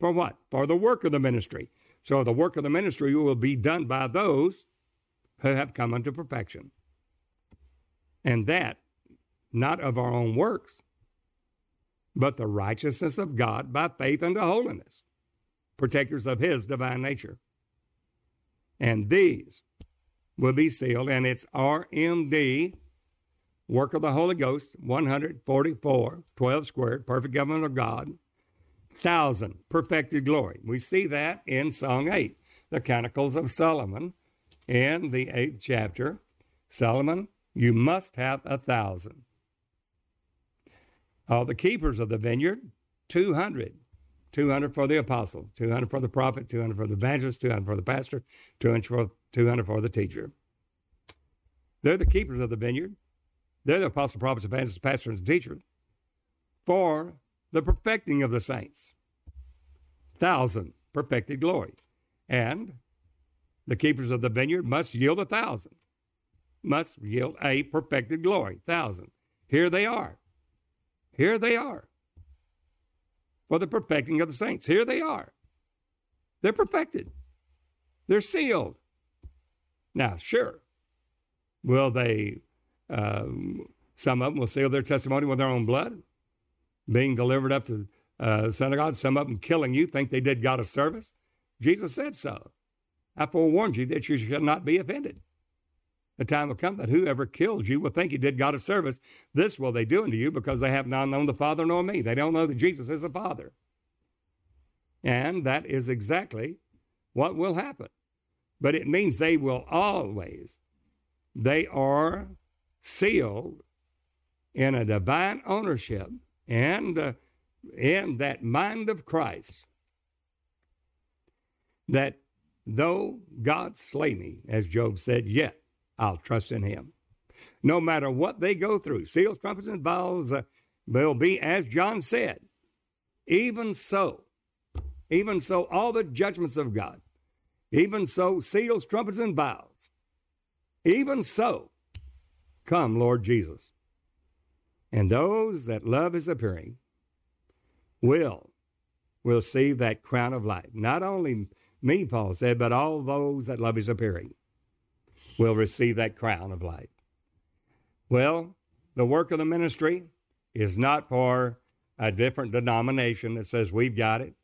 For what? For the work of the ministry. So the work of the ministry will be done by those who have come unto perfection. And that, not of our own works, but the righteousness of God by faith unto holiness, partakers of his divine nature. And these will be sealed, and it's RMD work of the Holy Ghost, 144, 12 squared, perfect government of God, thousand, perfected glory. We see that in Song 8, the Canticles of Solomon, in the eighth chapter. Solomon, you must have a thousand. All the keepers of the vineyard, 200. 200 for the apostle, 200 for the prophet, 200 for the evangelist, 200 for the pastor, 200 for, 200 for the teacher. They're the keepers of the vineyard. They're the apostle, prophets, evangelists, pastors, and teachers for the perfecting of the saints. Thousand perfected glory. And the keepers of the vineyard must yield a thousand, must yield a perfected glory. Thousand. Here they are. Here they are. For the perfecting of the saints. Here they are. They're perfected. They're sealed. Now, sure, will they um, some of them will seal their testimony with their own blood, being delivered up to uh, synagogue. Some of them killing you, think they did God a service. Jesus said so. I forewarned you that you should not be offended. The time will come that whoever kills you will think he did God a service. This will they do unto you because they have not known the Father nor me. They don't know that Jesus is the Father. And that is exactly what will happen. But it means they will always, they are sealed in a divine ownership and uh, in that mind of Christ that though God slay me, as Job said, yet I'll trust in him. No matter what they go through, seals, trumpets, and vials uh, will be as John said. Even so, even so, all the judgments of God, even so, seals, trumpets, and vials, even so, come, Lord Jesus. And those that love his appearing will, will see that crown of life. Not only me, Paul said, but all those that love his appearing will receive that crown of life. Well, the work of the ministry is not for a different denomination that says we've got it,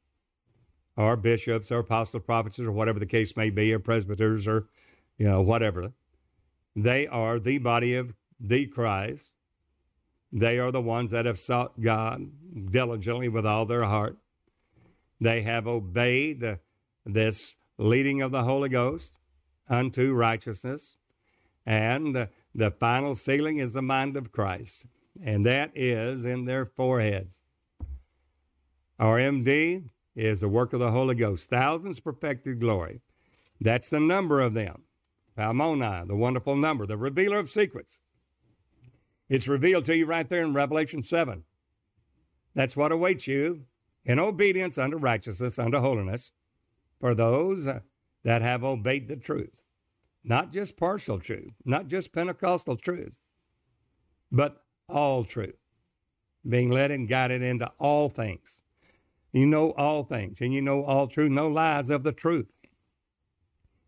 or bishops, or apostles, prophets, or whatever the case may be, or presbyters, or you know whatever. They are the body of the Christ. They are the ones that have sought God diligently with all their heart. They have obeyed this leading of the Holy Ghost unto righteousness. And the final sealing is the mind of Christ, and that is in their foreheads. RMD is the work of the Holy Ghost, thousands perfected glory. That's the number of them. Palmoni, the wonderful number, the revealer of secrets. It's revealed to you right there in Revelation 7. That's what awaits you in obedience unto righteousness, unto holiness, for those that have obeyed the truth. Not just partial truth, not just Pentecostal truth, but all truth, being led and guided into all things. You know all things, and you know all truth, no lies of the truth.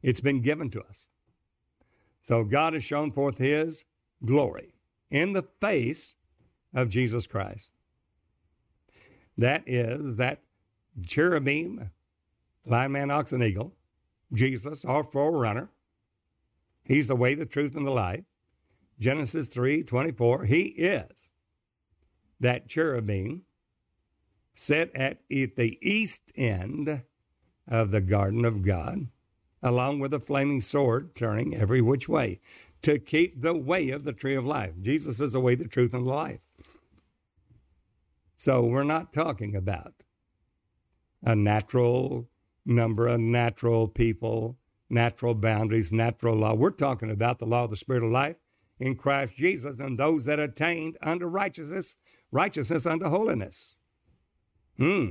It's been given to us. So God has shown forth his glory in the face of Jesus Christ. That is that cherubim, lion, man, ox, and eagle, Jesus, our forerunner. He's the way, the truth, and the life. Genesis 3 24. He is that cherubim set at the east end of the garden of God, along with a flaming sword turning every which way to keep the way of the tree of life. Jesus is the way, the truth, and the life. So we're not talking about a natural number of natural people, natural boundaries, natural law. We're talking about the law of the Spirit of life in Christ Jesus and those that attained unto righteousness, righteousness unto holiness. Hmm.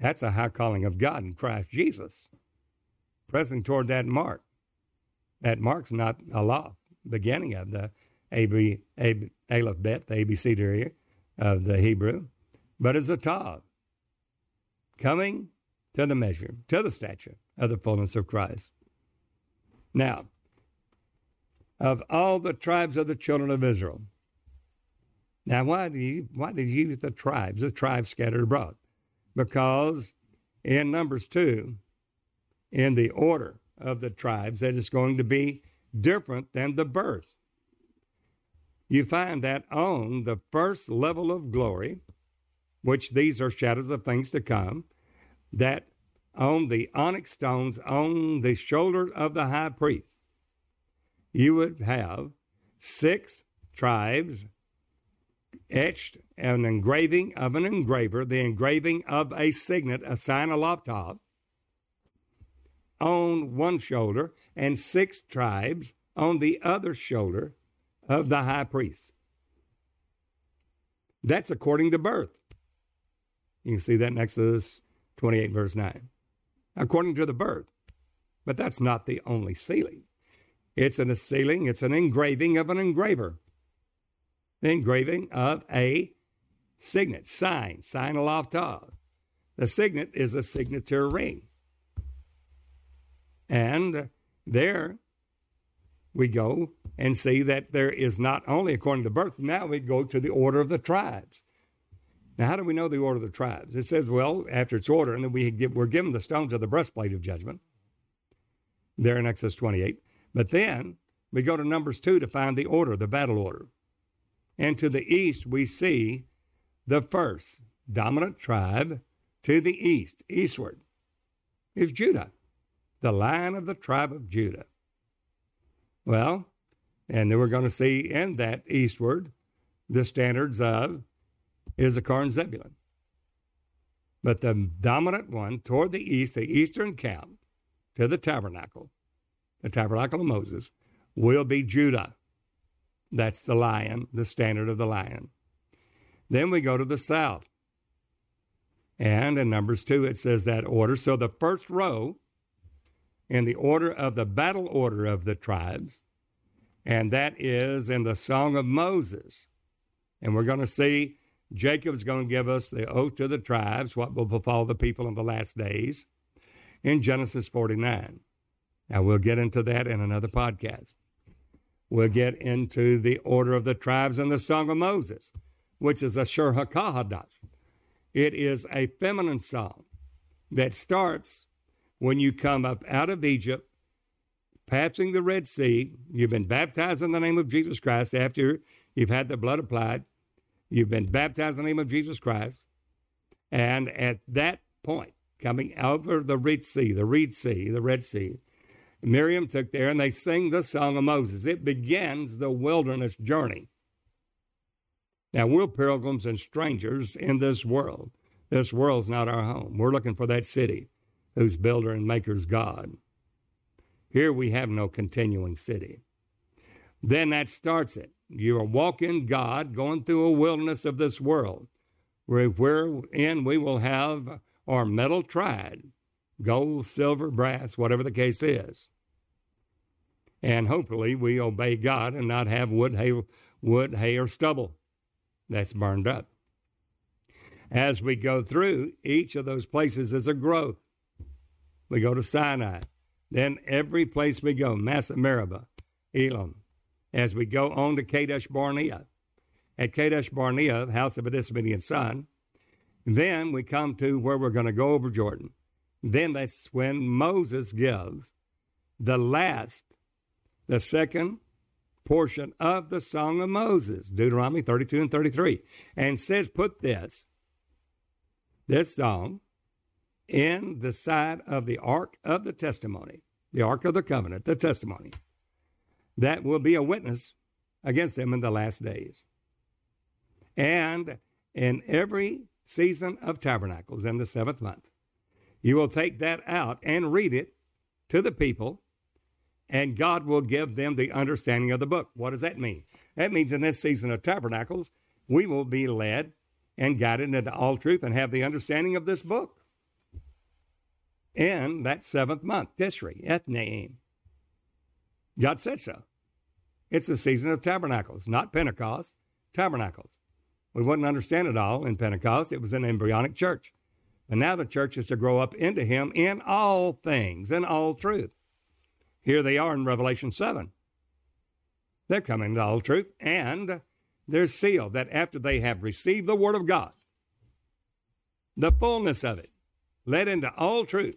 That's a high calling of God in Christ Jesus. Pressing toward that mark. That mark's not a law, beginning of the AB, AB, Aleph Bet, the ABC of the Hebrew, but it's a Tav. Coming to the measure, to the stature of the fullness of Christ. Now, of all the tribes of the children of Israel, now, why do you why did you use the tribes? The tribes scattered abroad, because in Numbers two, in the order of the tribes, that is going to be different than the birth. You find that on the first level of glory, which these are shadows of things to come, that on the onyx stones on the shoulder of the high priest, you would have six tribes etched an engraving of an engraver, the engraving of a signet, a sign aloft top, on one shoulder, and six tribes on the other shoulder of the high priest. That's according to birth. You can see that next to Exodus 28, verse 9. According to the birth. But that's not the only sealing. It's an, sealing, it's an engraving of an engraver the engraving of a signet, sign, sign aloft top. The signet is a signature ring. And there we go and see that there is not only according to birth, now we go to the order of the tribes. Now, how do we know the order of the tribes? It says, well, after its order, and then we get, we're given the stones of the breastplate of judgment there in Exodus 28. But then we go to Numbers 2 to find the order, the battle order. And to the east, we see the first dominant tribe to the east, eastward, is Judah, the line of the tribe of Judah. Well, and then we're going to see in that eastward the standards of Issachar and Zebulun. But the dominant one toward the east, the eastern camp to the tabernacle, the tabernacle of Moses, will be Judah. That's the lion, the standard of the lion. Then we go to the south. And in Numbers 2, it says that order. So the first row in the order of the battle order of the tribes, and that is in the Song of Moses. And we're going to see Jacob's going to give us the oath to the tribes, what will befall the people in the last days, in Genesis 49. Now, we'll get into that in another podcast. We'll get into the order of the tribes in the Song of Moses, which is a Shir HaKahadash. It is a feminine song that starts when you come up out of Egypt, passing the Red Sea. You've been baptized in the name of Jesus Christ after you've had the blood applied. You've been baptized in the name of Jesus Christ. And at that point, coming over the Red Sea, the Red Sea, the Red Sea, Miriam took there and they sing the song of Moses. It begins the wilderness journey. Now, we're pilgrims and strangers in this world. This world's not our home. We're looking for that city whose builder and maker is God. Here we have no continuing city. Then that starts it. You are walking God, going through a wilderness of this world, where wherein we will have our metal tried, gold, silver, brass, whatever the case is. And hopefully we obey God and not have wood, hay, wood, hay, or stubble that's burned up. As we go through, each of those places is a growth. We go to Sinai. Then every place we go, Massa Meribah, Elam. As we go on to Kadesh Barnea. At Kadesh Barnea, the house of a disobedient son. Then we come to where we're going to go over Jordan. Then that's when Moses gives the last, the second portion of the Song of Moses, Deuteronomy 32 and 33, and says, Put this, this song, in the side of the ark of the testimony, the ark of the covenant, the testimony, that will be a witness against them in the last days. And in every season of tabernacles in the seventh month, you will take that out and read it to the people, and God will give them the understanding of the book. What does that mean? That means in this season of tabernacles, we will be led and guided into all truth and have the understanding of this book in that seventh month, Tishri, Ethanim. God said so. It's the season of tabernacles, not Pentecost, tabernacles. We wouldn't understand it all in Pentecost. It was an embryonic church. But now the church is to grow up into him in all things, in all truth. Here they are in Revelation 7. They're coming to all truth, and they're sealed that after they have received the word of God, the fullness of it, led into all truth,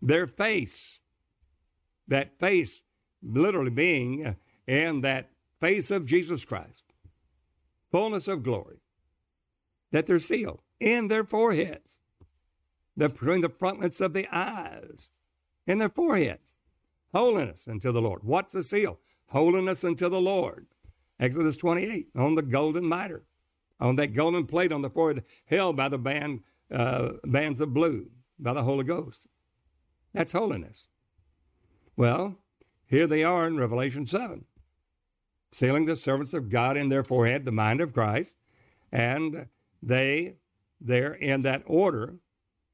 their face, that face literally being in that face of Jesus Christ, fullness of glory, that they're sealed in their foreheads, the, between the frontlets of the eyes, in their foreheads. Holiness unto the Lord. What's the seal? Holiness unto the Lord. Exodus 28 on the golden mitre, on that golden plate on the forehead, held by the band, uh, bands of blue, by the Holy Ghost. That's holiness. Well, here they are in Revelation 7, sealing the servants of God in their forehead, the mind of Christ, and they, they're in that order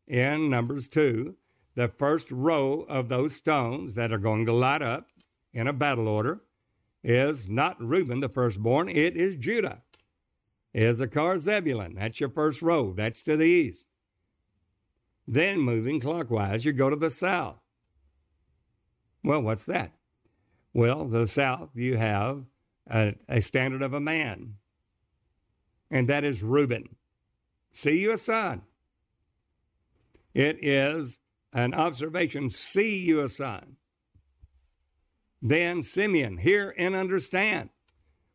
in Numbers 2, the first row of those stones that are going to light up in a battle order is not Reuben, the firstborn, it is Judah. Issachar, Zebulun, that's your first row, that's to the east. Then moving clockwise, you go to the south. Well, what's that? Well, the south, you have a, a standard of a man, and that is Reuben. See you a son. It is an observation, see you a son. Then Simeon, hear and understand.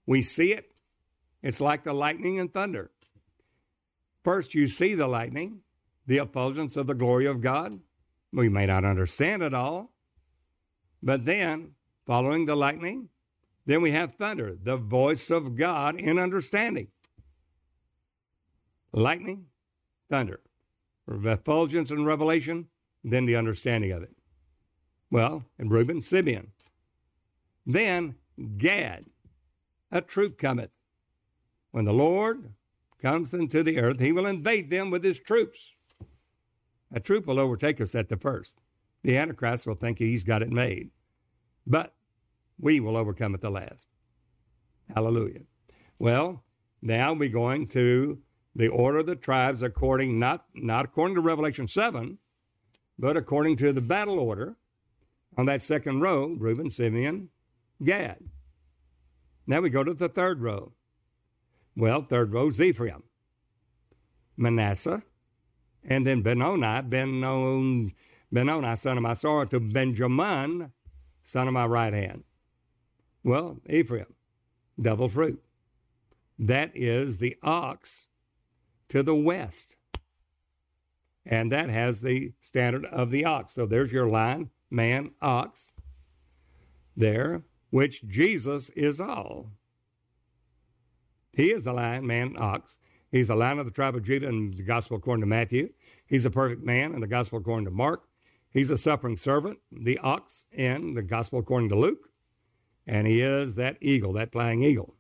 We see it. It's like the lightning and thunder. First, you see the lightning, the effulgence of the glory of God. We may not understand it all, but then, following the lightning, then we have thunder, the voice of God in understanding. Lightning, thunder, effulgence and revelation, then the understanding of it. Well, and Reuben, Simeon. Then Gad. a troop cometh. When the Lord comes into the earth, he will invade them with his troops. A troop will overtake us at the first. The Antichrist will think he's got it made. But we will overcome at the last. Hallelujah. Well, now we're going to the order of the tribes according not not according to Revelation 7, but according to the battle order on that second row, Reuben, Simeon, Gad. Now we go to the third row. Well, third row is Ephraim, Manasseh, and then Benoni, Benoni, Benoni, son of my sorrow, to Benjamin, son of my right hand. Well, Ephraim, double fruit. That is the ox to the west. And that has the standard of the ox. So there's your line, man, ox, there, which Jesus is all. He is the lion, man, ox. He's the lion of the tribe of Judah in the gospel according to Matthew. He's a perfect man in the gospel according to Mark. He's a suffering servant, the ox, in the gospel according to Luke. And he is that eagle, that flying eagle,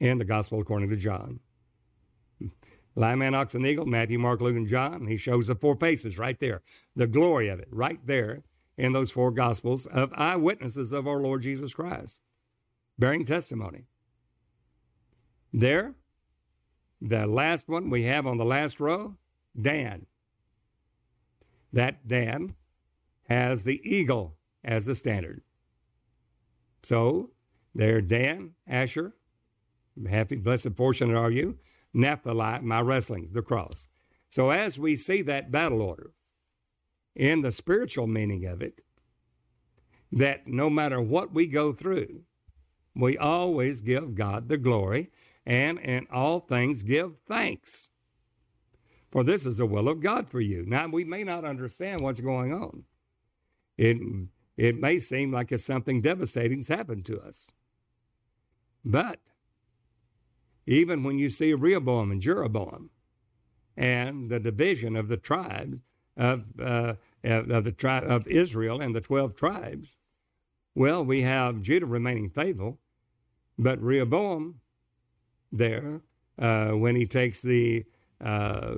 in the gospel according to John. Lion, man, ox, and eagle, Matthew, Mark, Luke, and John. He shows the four faces right there, the glory of it right there in those four gospels of eyewitnesses of our Lord Jesus Christ, bearing testimony. There, the last one we have on the last row, Dan. That Dan has the eagle as the standard. So there, Dan, Asher, happy, blessed, fortunate are you. Naphtali, my wrestlings, the cross. So as we see that battle order, in the spiritual meaning of it, that no matter what we go through, we always give God the glory and in all things give thanks. For this is the will of God for you. Now, we may not understand what's going on. It, it may seem like it's something devastating's happened to us. But even when you see Rehoboam and Jeroboam and the division of the tribes of, uh, of the of Israel and the 12 tribes, well, we have Judah remaining faithful, but Rehoboam there, uh, when he takes the uh,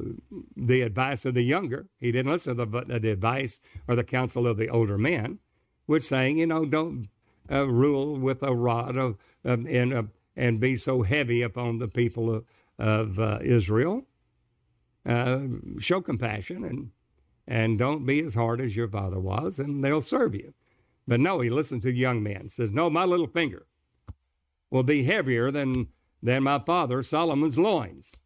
the advice of the younger, he didn't listen to the, the advice or the counsel of the older men, which saying, you know, don't uh, rule with a rod of, of and uh, and be so heavy upon the people of, of uh, Israel. Uh, show compassion and and don't be as hard as your father was, and they'll serve you. But no, he listened to the young man. Says, no, my little finger will be heavier than than my father Solomon's loins.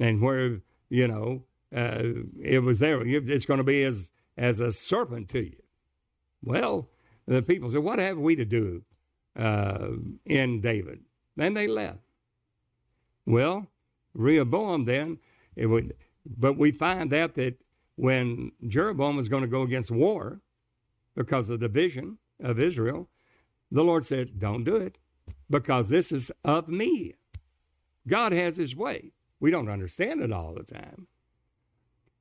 And where you know uh, it was there, it's going to be as as a serpent to you. Well, the people said, "What have we to do uh, in David?" Then they left. Well, Rehoboam then it would, but we find out that when Jeroboam was going to go against war, because of the division of Israel, the Lord said, Don't do it because this is of me. God has his way. We don't understand it all the time.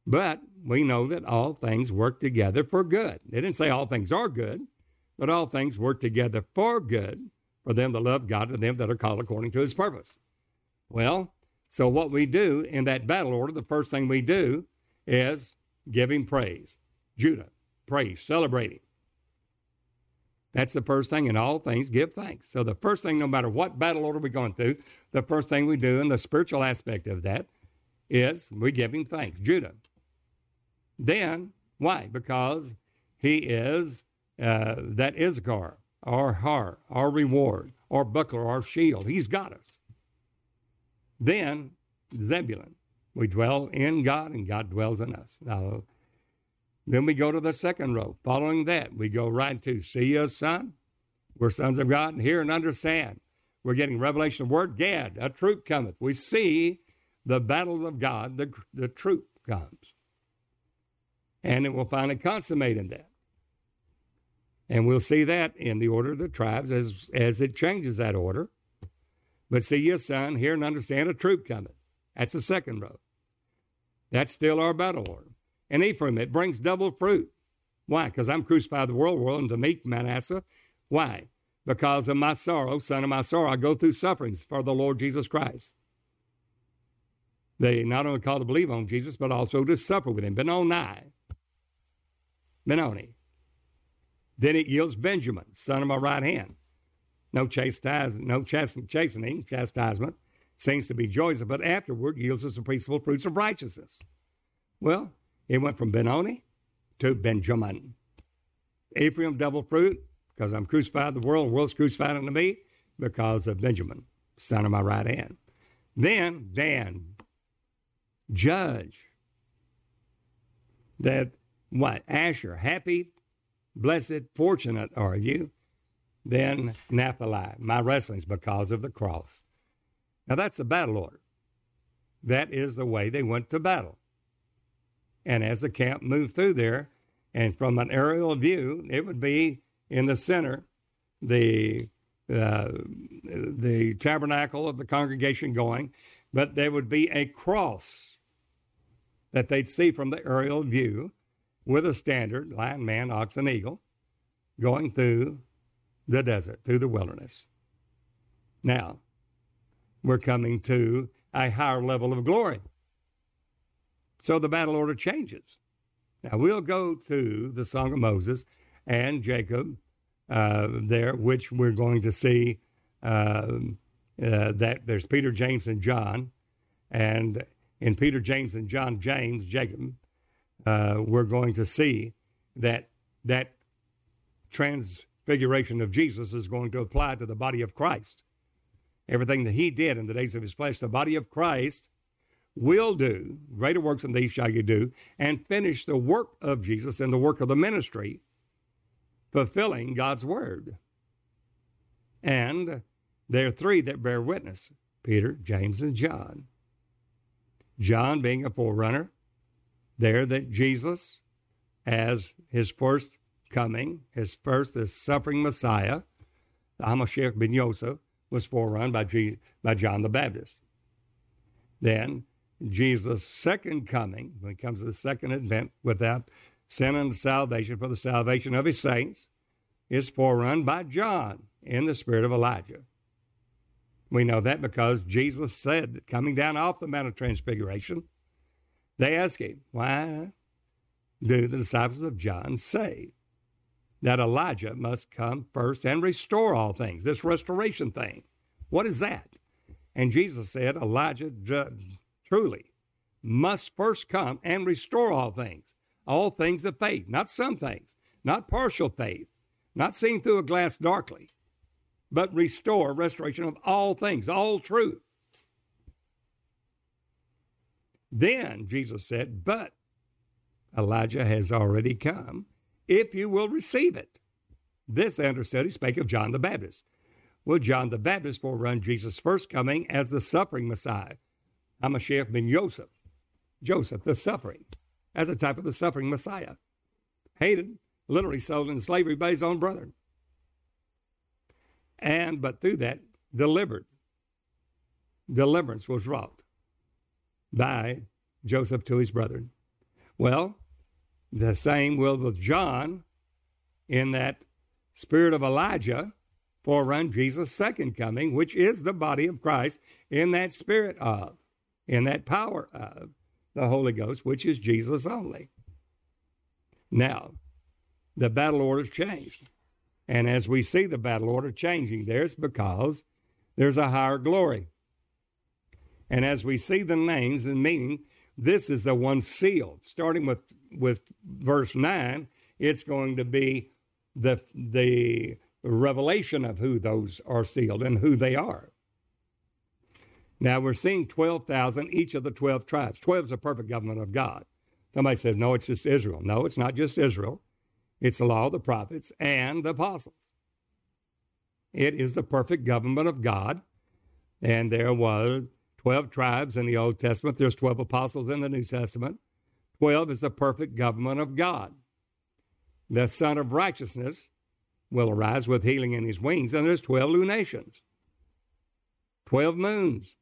But we know that all things work together for good. They didn't say all things are good, but all things work together for good for them that love God and them that are called according to his purpose. Well, so what we do in that battle order, the first thing we do is give him praise. Judah, praise, celebrating. That's the first thing in all things, give thanks. So the first thing, no matter what battle order we're going through, the first thing we do in the spiritual aspect of that is we give him thanks. Judah. Then, why? Because he is uh, that Issachar, our heart, our reward, our buckler, our shield. He's got us. Then, Zebulun. We dwell in God and God dwells in us. Now, then we go to the second row. Following that, we go right to see us, son. We're sons of God and hear and understand. We're getting revelation of word. Gad, a troop cometh. We see the battle of God, the, the troop comes. And it will finally consummate in that. And we'll see that in the order of the tribes as, as it changes that order. But see your son, hear and understand a troop cometh. That's the second row. That's still our battle order and Ephraim. It brings double fruit. Why? Because I'm crucified the world, world, and to meet Manasseh. Why? because of my sorrow, son of my sorrow, I go through sufferings for the Lord Jesus Christ. They not only call to believe on Jesus, but also to suffer with him. Benoni. Benoni. Then it yields Benjamin, son of my right hand. No chastisement, no chastening, chastisement seems to be joyous, but afterward yields us the principal fruits of righteousness. Well, it went from Benoni to Benjamin. Ephraim, double fruit, because I'm crucified the world, the world's crucified unto me, because of Benjamin, son of my right hand. Then Dan, judge. That what? Asher, happy, blessed, fortunate are you. Then Naphtali, my wrestling's because of the cross. Now that's the battle order. That is the way they went to battle. And as the camp moved through there, and from an aerial view, it would be in the center, the uh, the tabernacle of the congregation going, but there would be a cross that they'd see from the aerial view with a standard, lion, man, ox, and eagle, going through the desert, through the wilderness. Now, we're coming to a higher level of glory. So the battle order changes. Now we'll go to the Song of Moses and Jacob uh, there, which we're going to see uh, uh, that there's Peter, James, and John. And in Peter, James, and John, James, Jacob, uh, we're going to see that that transfiguration of Jesus is going to apply to the body of Christ. Everything that he did in the days of his flesh, the body of Christ will do, greater works than these shall you do, and finish the work of Jesus and the work of the ministry, fulfilling God's word. And there are three that bear witness Peter, James, and John. John being a forerunner, there that Jesus, as his first coming, his first, his suffering Messiah, the Hamashiach ben Yosef, was forerun by, G, by John the Baptist. Then Jesus' second coming, when it comes to the second advent without sin and salvation for the salvation of his saints, is forerun by John in the spirit of Elijah. We know that because Jesus said, that coming down off the Mount of Transfiguration, they asked him, Why do the disciples of John say that Elijah must come first and restore all things? This restoration thing. What is that? And Jesus said, Elijah truly must first come and restore all things, all things of faith, not some things, not partial faith, not seen through a glass darkly, but restore, restoration of all things, all truth. Then Jesus said, But Elijah has already come, if you will receive it. This understudy spake of John the Baptist. Well, John the Baptist forerun Jesus' first coming as the suffering Messiah Hamashiach ben Joseph, Joseph, the suffering, as a type of the suffering Messiah. Hated, literally sold into slavery by his own brethren. And, but through that, delivered. Deliverance was wrought by Joseph to his brethren. Well, the same will with John in that spirit of Elijah forerun Jesus' second coming, which is the body of Christ in that spirit of in that power of the Holy Ghost, which is Jesus only. Now, the battle order's changed. And as we see the battle order changing there's because there's a higher glory. And as we see the names and meaning, this is the one sealed. Starting with, with verse 9, it's going to be the, the revelation of who those are sealed and who they are. Now we're seeing 12,000 each of the 12 tribes. 12 is a perfect government of God. Somebody said, no, it's just Israel. No, it's not just Israel. It's the law the prophets and the apostles. It is the perfect government of God. And there was 12 tribes in the Old Testament. There's 12 apostles in the New Testament. 12 is the perfect government of God. The Sun of Righteousness will arise with healing in his wings. And there's 12 lunations, 12 moons,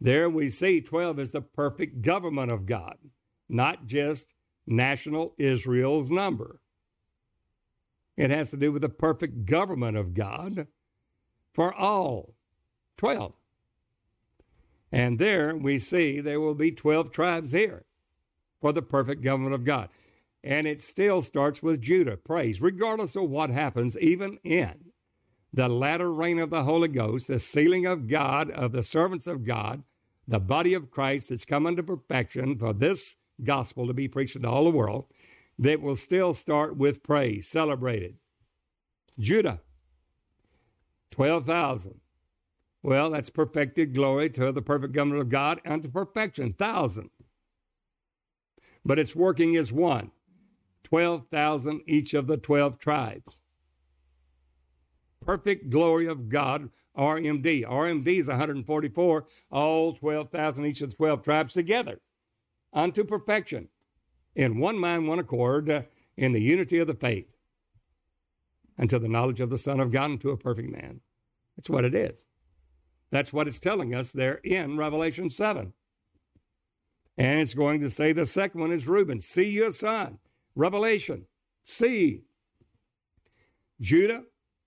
there we see 12 is the perfect government of God, not just national Israel's number. It has to do with the perfect government of God for all 12. And there we see there will be 12 tribes here for the perfect government of God. And it still starts with Judah, praise, regardless of what happens, even in the latter rain of the Holy Ghost, the sealing of God, of the servants of God, the body of Christ that's come unto perfection for this gospel to be preached to all the world, that will still start with praise, celebrated. Judah, 12,000. Well, that's perfected glory to the perfect government of God unto perfection, thousand. But it's working as one, 12,000 each of the 12 tribes. Perfect glory of God, RMD. RMD is 144, all 12,000 each of the 12 tribes together unto perfection in one mind, one accord, uh, in the unity of the faith, unto the knowledge of the Son of God, and to a perfect man. That's what it is. That's what it's telling us there in Revelation 7. And it's going to say the second one is Reuben. See your son. Revelation. See. Judah.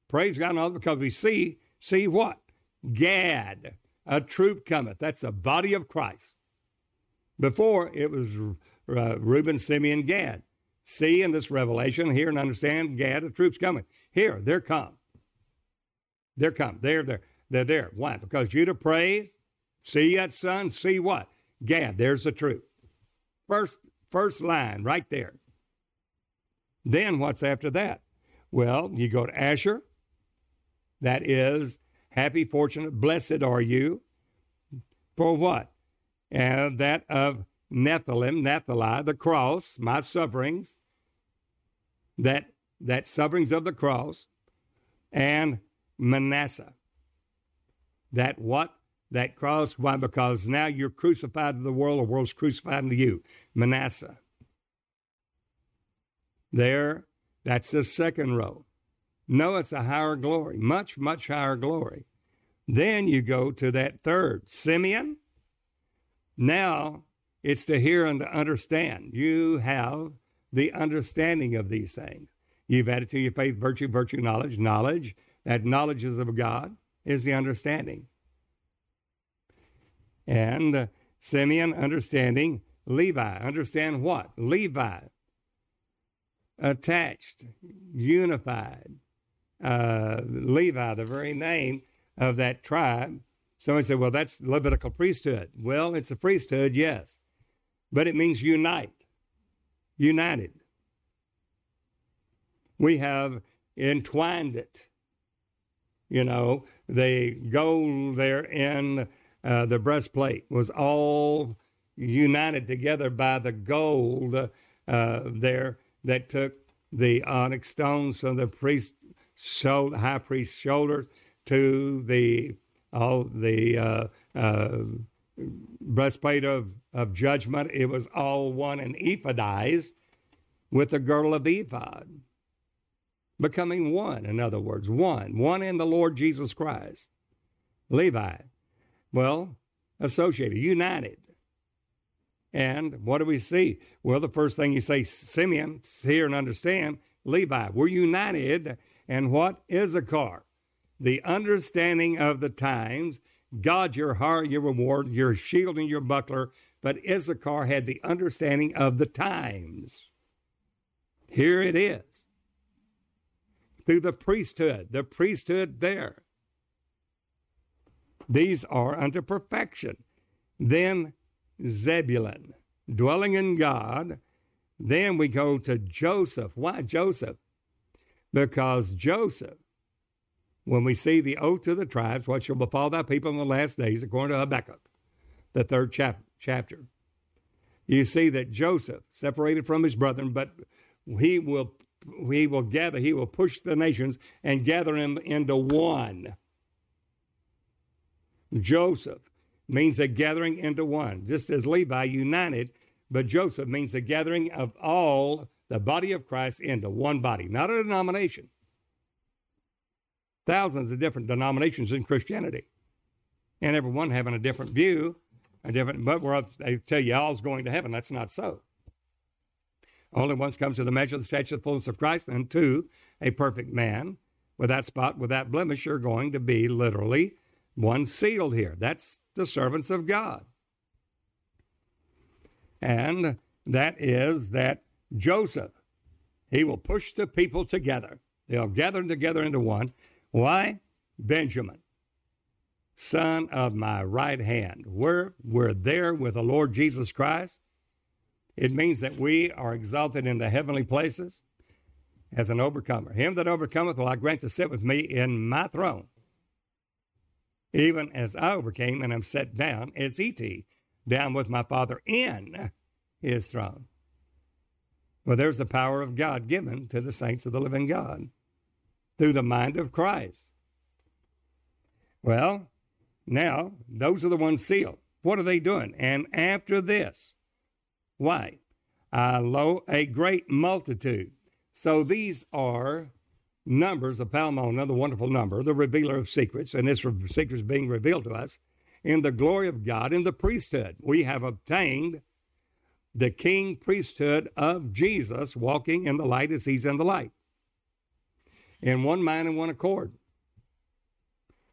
Praise God all because we see. See what? Gad. A troop cometh. That's the body of Christ. Before it was uh, Reuben, Simeon, Gad. See in this revelation, hear and understand Gad, the troops coming. Here, they're come. They're come. They're there. They're there. Why? Because Judah prays. See that son? See what? Gad, there's the truth. First, first line right there. Then what's after that? Well, you go to Asher. That is happy, fortunate, blessed are you. For what? And that of Nephilim, Nephili, the cross, my sufferings, that that sufferings of the cross, and Manasseh. That what? That cross. Why? Because now you're crucified to the world, the world's crucified to you. Manasseh. There, that's the second row. No, it's a higher glory, much, much higher glory. Then you go to that third, Simeon. Now it's to hear and to understand. You have the understanding of these things. You've added to your faith virtue, virtue, knowledge, knowledge. That knowledge is of God is the understanding. And uh, Simeon understanding Levi. Understand what? Levi. Attached, unified. Uh, Levi, the very name of that tribe. Somebody said, well, that's Levitical priesthood. Well, it's a priesthood, yes but it means unite, united. We have entwined it. You know, the gold there in uh, the breastplate was all united together by the gold uh, there that took the onyx stones from the priest shoulder, high priest's shoulders to the all the uh, uh breastplate of, of judgment. It was all one and ephodized with the girdle of the ephod. Becoming one, in other words, one, one in the Lord Jesus Christ. Levi, well, associated, united. And what do we see? Well, the first thing you say, Simeon, hear and understand, Levi, we're united. And what Issachar? The understanding of the times God, your heart, your reward, your shield, and your buckler. But Issachar had the understanding of the times. Here it is. Through the priesthood, the priesthood there. These are unto perfection. Then Zebulun, dwelling in God. Then we go to Joseph. Why Joseph? Because Joseph when we see the oath to the tribes, what shall befall thy people in the last days, according to Habakkuk, the third chap- chapter. You see that Joseph, separated from his brethren, but he will he will gather, he will push the nations and gather them into one. Joseph means a gathering into one, just as Levi united, but Joseph means the gathering of all the body of Christ into one body, not a denomination thousands of different denominations in Christianity, and everyone having a different view, a different. But where they tell you all's going to heaven, that's not so. Only once comes to the measure of the stature of the fullness of Christ, and two, a perfect man. Without spot, without blemish, you're going to be literally one sealed here. That's the servants of God. And that is that Joseph, he will push the people together. They'll gather together into one. Why? Benjamin, son of my right hand. We're, we're there with the Lord Jesus Christ. It means that we are exalted in the heavenly places as an overcomer. Him that overcometh will I grant to sit with me in my throne, even as I overcame and am set down as he down with my Father in his throne. Well, there's the power of God given to the saints of the living God through the mind of Christ. Well, now those are the ones sealed. What are they doing? And after this, why? Uh, lo, a great multitude. So these are numbers of Palmoni, the wonderful number, the revealer of secrets, and this secrets being revealed to us in the glory of God in the priesthood. We have obtained the king priesthood of Jesus, walking in the light as he's in the light, in one mind and one accord.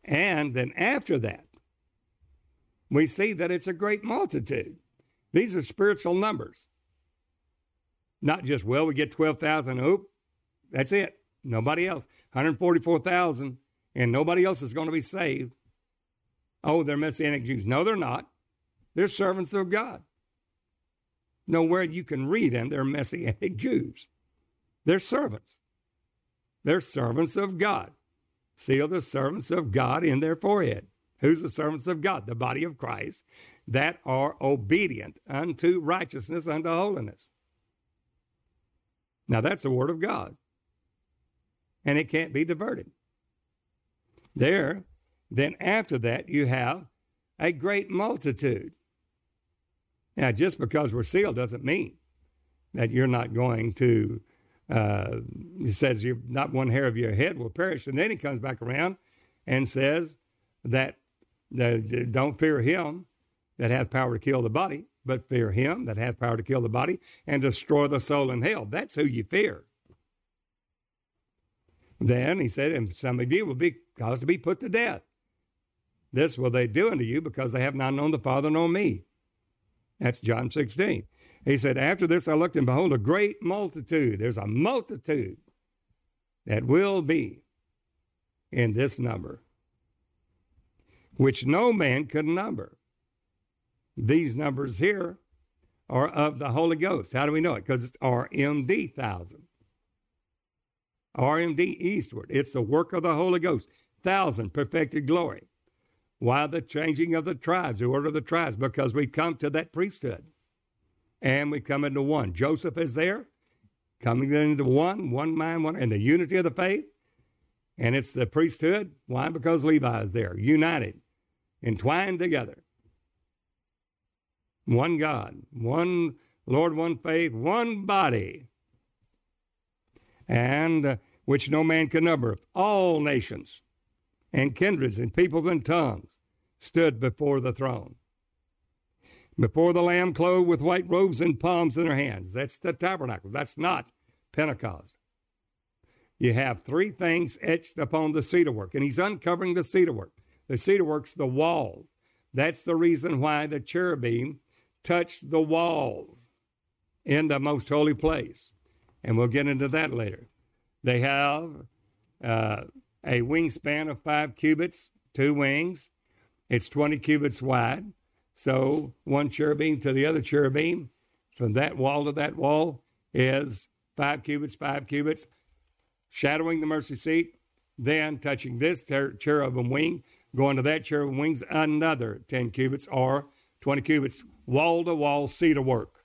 And then after that, we see that it's a great multitude. These are spiritual numbers. Not just, well, we get 12,000, oop, that's it. Nobody else. 144,000, and nobody else is going to be saved. Oh, they're Messianic Jews. No, they're not. They're servants of God. Nowhere you can read them, they're Messianic Jews. They're servants. They're servants of God. Seal the servants of God in their forehead. Who's the servants of God? The body of Christ that are obedient unto righteousness, unto holiness. Now that's the word of God. And it can't be diverted. There, then after that, you have a great multitude. Now, just because we're sealed doesn't mean that you're not going to, uh, he says, you're not one hair of your head will perish. And then he comes back around and says that the, don't fear him that hath power to kill the body, but fear him that hath power to kill the body and destroy the soul in hell. That's who you fear. Then he said, and some of you will be caused to be put to death. This will they do unto you because they have not known the Father nor me. That's John 16. He said, After this I looked and behold a great multitude. There's a multitude that will be in this number, which no man could number. These numbers here are of the Holy Ghost. How do we know it? Because it's RMD thousand. RMD eastward. It's the work of the Holy Ghost. Thousand perfected glory. Why the changing of the tribes, the order of the tribes? Because we come to that priesthood and we come into one. Joseph is there, coming into one, one mind, one, and the unity of the faith. And it's the priesthood. Why? Because Levi is there, united, entwined together. One God, one Lord, one faith, one body. And uh, which no man can number, all nations and kindreds and peoples and tongues stood before the throne. Before the Lamb clothed with white robes and palms in their hands. That's the tabernacle. That's not Pentecost. You have three things etched upon the cedar work, and he's uncovering the cedar work. The cedar work's the walls. That's the reason why the cherubim touched the walls in the most holy place. And we'll get into that later. They have uh, a wingspan of five cubits, two wings. It's 20 cubits wide. So one cherubim to the other cherubim, from that wall to that wall, is five cubits, five cubits, shadowing the mercy seat, then touching this cherubim wing, going to that cherubim wings, another 10 cubits or 20 cubits, wall to wall cedar work.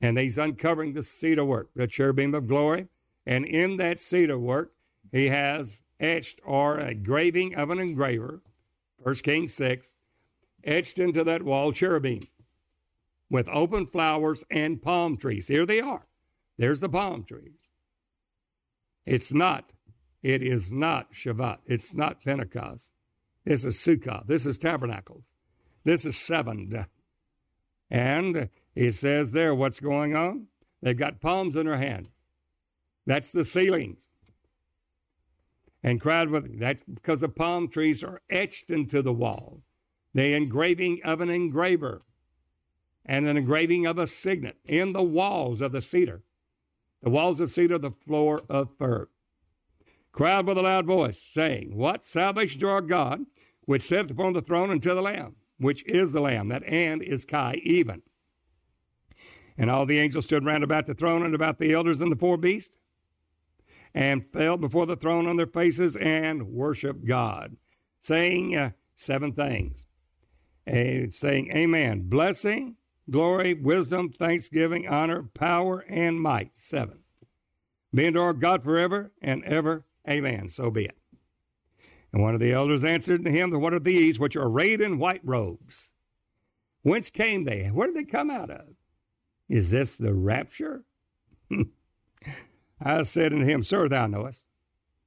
And he's uncovering the cedar work, the cherubim of glory. And in that cedar work, he has etched or a graving of an engraver, 1 Kings 6, etched into that wall cherubim with open flowers and palm trees. Here they are. There's the palm trees. It's not, it is not Shavuot. It's not Pentecost. This is Sukkah. This is Tabernacles. This is seven. And he says there what's going on. They've got palms in their hand. That's the ceilings. And cried with that's because the palm trees are etched into the wall. The engraving of an engraver and an engraving of a signet in the walls of the cedar. The walls of cedar, the floor of fir. Cried with a loud voice, saying, What? Salvation to our God, which sitteth upon the throne and to the Lamb, which is the Lamb. That and is kai even. And all the angels stood round about the throne and about the elders and the four beasts, and fell before the throne on their faces and worshiped God, saying uh, seven things. And saying, Amen. Blessing, glory, wisdom, thanksgiving, honor, power, and might. Seven. Be unto our God forever and ever. Amen. So be it. And one of the elders answered to him, What are these which are arrayed in white robes? Whence came they? Where did they come out of? Is this the rapture? I said unto him, Sir, thou knowest.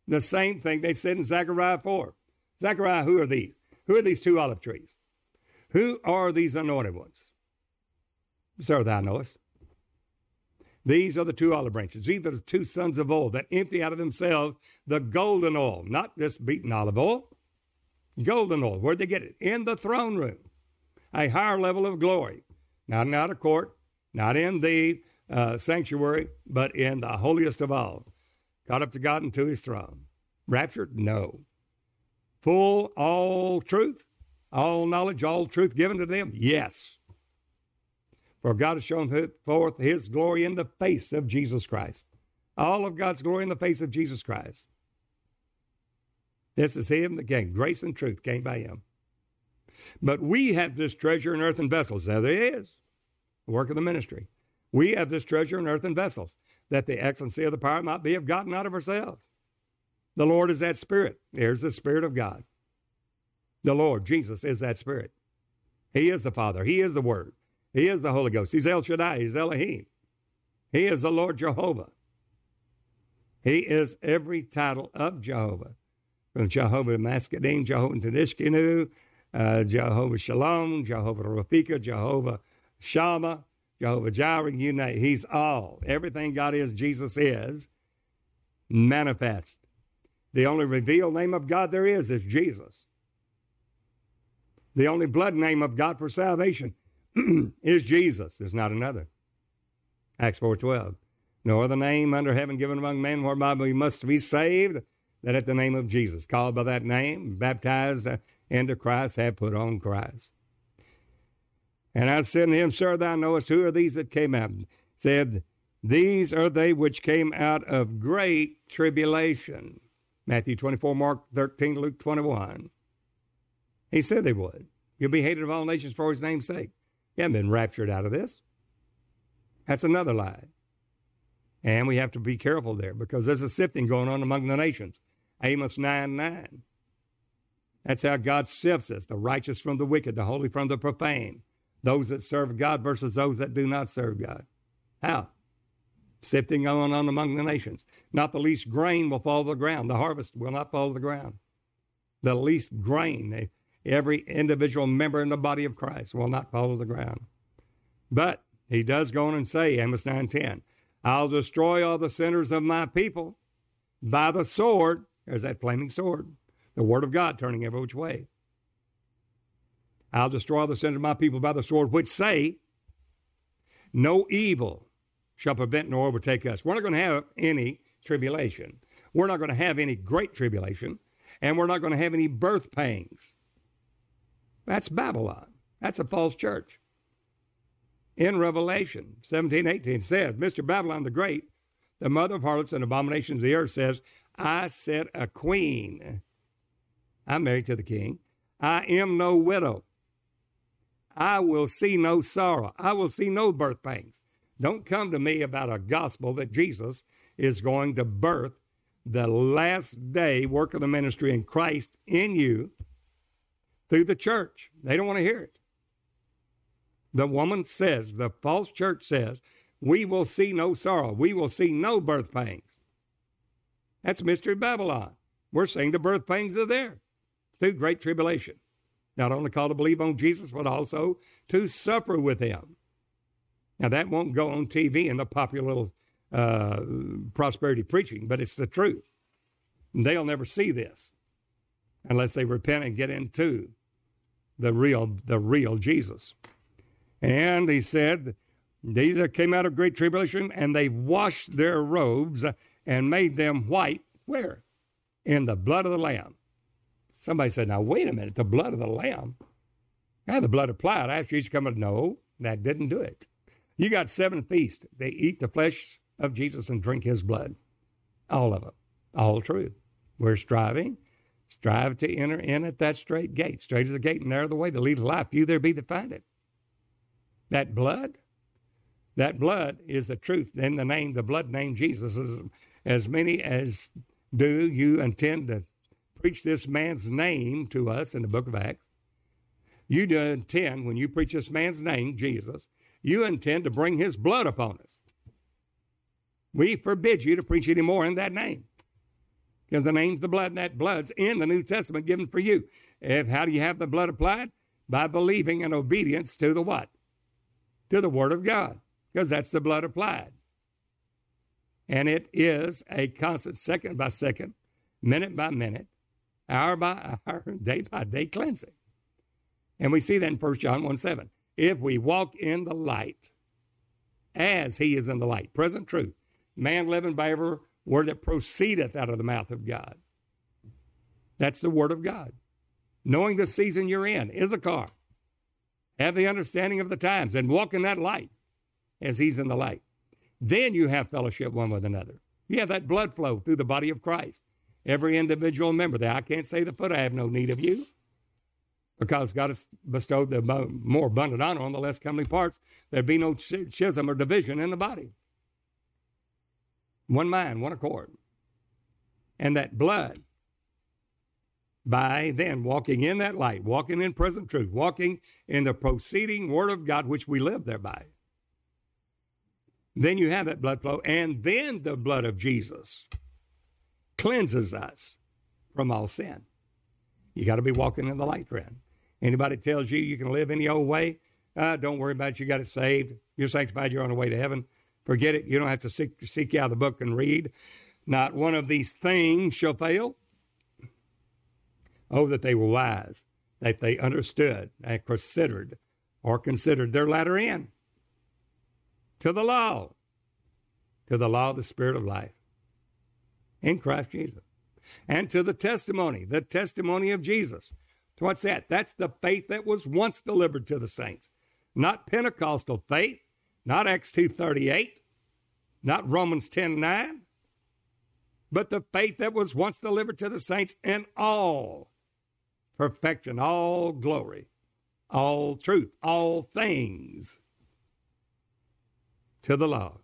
The same thing they said in Zechariah 4. Zechariah, who are these? Who are these two olive trees? Who are these anointed ones? Sir, thou knowest. These are the two olive branches. These are the two sons of oil that empty out of themselves the golden oil, not just beaten olive oil. Golden oil. Where'd they get it? In the throne room. A higher level of glory. Not in outer court, not in the uh, sanctuary, but in the holiest of all. Got up to God and to his throne. Raptured? No. Full, all truth, all knowledge, all truth given to them? Yes. For God has shown forth his glory in the face of Jesus Christ. All of God's glory in the face of Jesus Christ. This is him that came. Grace and truth came by him. But we have this treasure in earthen vessels. There it is. The work of the ministry. We have this treasure in earthen vessels, that the excellency of the power might be of God, not of ourselves. The Lord is that Spirit. There's the Spirit of God. The Lord, Jesus, is that Spirit. He is the Father. He is the Word. He is the Holy Ghost. He's El Shaddai. He's Elohim. He is the Lord Jehovah. He is every title of Jehovah, from Jehovah Maskadim, Jehovah Tsidkenu, uh, Jehovah Shalom, Jehovah Rafika, Jehovah Shammah, Jehovah Jireh, you name He's all. Everything God is, Jesus is manifest. The only revealed name of God there is is Jesus. The only blood name of God for salvation is Jesus. There's not another. Acts 4.12. No other name under heaven given among men whereby we must be saved than at the name of Jesus. Called by that name, baptized uh, into Christ, have put on Christ. And I said to him, Sir, thou knowest who are these that came out? Said, These are they which came out of great tribulation. Matthew 24, Mark 13, Luke 21. He said they would. You'll be hated of all nations for his name's sake. You haven't been raptured out of this. That's another lie. And we have to be careful there because there's a sifting going on among the nations. Amos 9 9. That's how God sifts us the righteous from the wicked, the holy from the profane those that serve God versus those that do not serve God. How? Sifting going on among the nations. Not the least grain will fall to the ground. The harvest will not fall to the ground. The least grain, every individual member in the body of Christ will not fall to the ground. But he does go on and say, Amos 9:10, I'll destroy all the sinners of my people by the sword. There's that flaming sword, the word of God turning every which way. I'll destroy the sins of my people by the sword, which say, No evil shall prevent nor overtake us. We're not going to have any tribulation. We're not going to have any great tribulation, and we're not going to have any birth pangs. That's Babylon. That's a false church. In Revelation 17, 18 says, Mystery Babylon the Great, the mother of harlots and abominations of the earth, says, I set a queen. I'm married to the king. I am no widow. I will see no sorrow. I will see no birth pangs. Don't come to me about a gospel that Jesus is going to birth the last day work of the ministry in Christ in you through the church. They don't want to hear it. The woman says, the false church says, we will see no sorrow. We will see no birth pangs. That's Mystery Babylon. We're saying the birth pangs are there through great tribulation not only called to believe on Jesus, but also to suffer with him. Now, that won't go on TV in the popular uh, prosperity preaching, but it's the truth. They'll never see this unless they repent and get into the real, the real Jesus. And he said, These that came out of great tribulation, and they washed their robes and made them white. Where? In the blood of the Lamb. Somebody said, Now, wait a minute, the blood of the Lamb? Yeah, the blood applied after each coming. No, that didn't do it. You got seven feasts. They eat the flesh of Jesus and drink his blood. All of them. All true. We're striving. Strive to enter in at that straight gate. Straight is the gate and narrow the way that leads to life. Few there be that find it. That blood, that blood is the truth. In the name, the blood name Jesus. As many as do you intend to preach this man's name to us in the book of Acts. You do intend, when you preach this man's name, Jesus, you intend to bring his blood upon us. We forbid you to preach any more in that name. Because the name's the blood, and that blood's in the New Testament given for you. If how do you have the blood applied? By believing and obedience to the what? To the Word of God. Because that's the blood applied. And it is a constant second by second, minute by minute, hour by hour, day by day cleansing. And we see that in 1 John 1 7. If we walk in the light, as he is in the light, present truth, man living by every word that proceedeth out of the mouth of God. That's the word of God. Knowing the season you're in Issachar. Have the understanding of the times and walk in that light as he's in the light. Then you have fellowship one with another. You have that blood flow through the body of Christ. Every individual member there. I can't say the foot, I have no need of you. Because God has bestowed the more abundant honor on the less comely parts, there'd be no schism or division in the body one mind, one accord. And that blood, by then walking in that light, walking in present truth, walking in the proceeding word of God, which we live thereby, then you have that blood flow. And then the blood of Jesus cleanses us from all sin. You got to be walking in the light, friend. Anybody tells you you can live any old way, uh, don't worry about it. You got it saved. You're sanctified. You're on the way to heaven. Forget it. You don't have to seek, seek out the book and read. Not one of these things shall fail. Oh, that they were wise, that they understood and considered or considered their latter end to the law, to the law of the Spirit of life in Christ Jesus, and to the testimony, the testimony of Jesus. What's that? That's the faith that was once delivered to the saints, not Pentecostal faith, not Acts 2.38, not Romans 10.9, but the faith that was once delivered to the saints in all perfection, all glory, all truth, all things to the law.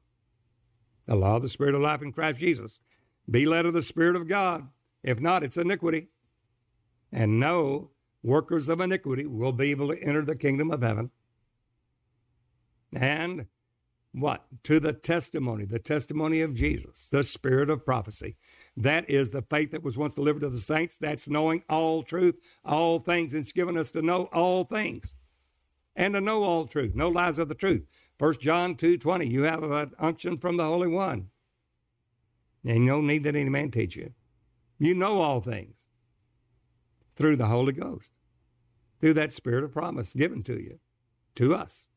The law of the Spirit of life in Christ Jesus. Be led of the Spirit of God. If not, it's iniquity. And no workers of iniquity will be able to enter the kingdom of heaven. And what? To the testimony, the testimony of Jesus, the spirit of prophecy. That is the faith that was once delivered to the saints. That's knowing all truth, all things. It's given us to know all things and to know all truth, no lies of the truth. First John 2 20, you have an unction from the Holy One. And no need that any man teach you. You know all things through the Holy Ghost, through that spirit of promise given to you, to us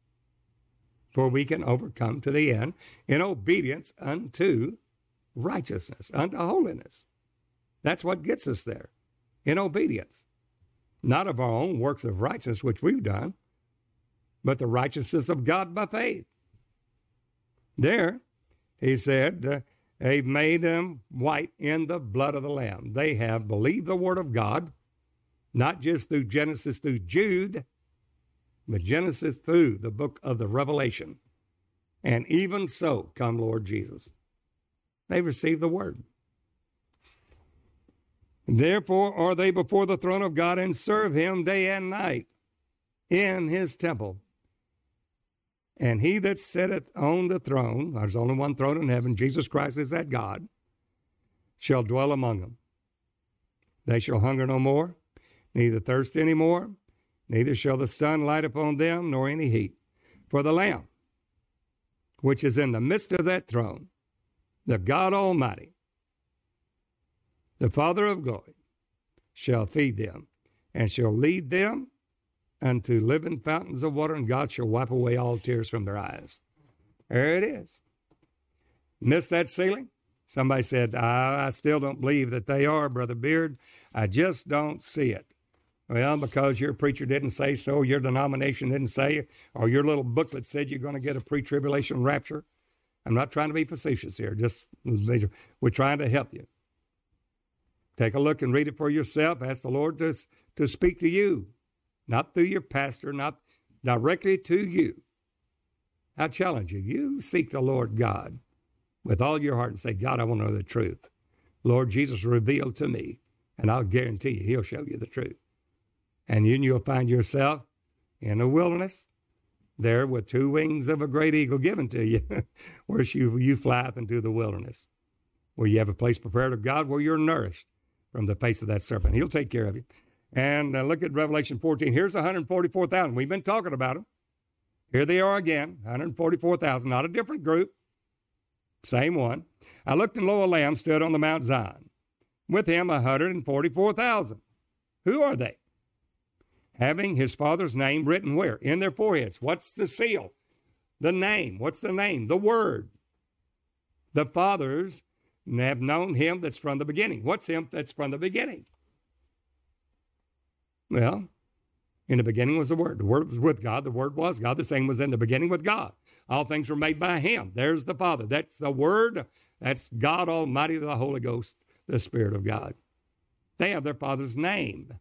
for we can overcome to the end in obedience unto righteousness, unto holiness. That's what gets us there, in obedience. Not of our own works of righteousness, which we've done, but the righteousness of God by faith. There, he said, uh, they've made them white in the blood of the Lamb. They have believed the word of God, not just through Genesis through Jude, but Genesis through the book of the Revelation. And even so, come Lord Jesus. They receive the word. Therefore are they before the throne of God and serve him day and night in his temple. And he that sitteth on the throne, there's only one throne in heaven, Jesus Christ is that God, shall dwell among them. They shall hunger no more, neither thirst any more, neither shall the sun light upon them nor any heat. For the Lamb which is in the midst of that throne, the God Almighty, the Father of glory, shall feed them and shall lead them unto living fountains of water, and God shall wipe away all tears from their eyes. There it is. Miss that sealing? Somebody said, I, I still don't believe that they are, Brother Beard. I just don't see it. Well, because your preacher didn't say so, your denomination didn't say, or your little booklet said you're going to get a pre tribulation rapture. I'm not trying to be facetious here, just we're trying to help you. Take a look and read it for yourself. Ask the Lord to, to speak to you, not through your pastor, not directly to you. I challenge you, you seek the Lord God with all your heart and say, God, I want to know the truth. Lord Jesus, reveal to me, and I'll guarantee you, He'll show you the truth. And then you'll find yourself in the wilderness, there with two wings of a great eagle given to you, where you, you fly up into the wilderness, where you have a place prepared of God where you're nourished from the face of that serpent. He'll take care of you. And uh, look at Revelation 14. Here's 144,000. We've been talking about them. Here they are again, 144,000, not a different group, same one. I looked, and lo, a lamb stood on the Mount Zion. With him, 144,000. Who are they? having his father's name written where? In their foreheads. What's the seal? The name. What's the name? The word. The fathers have known him that's from the beginning. What's him that's from the beginning? Well, in the beginning was the Word. The Word was with God. The Word was God. The same was in the beginning with God. All things were made by Him. There's the Father. That's the Word. That's God Almighty, the Holy Ghost, the Spirit of God. They have their Father's name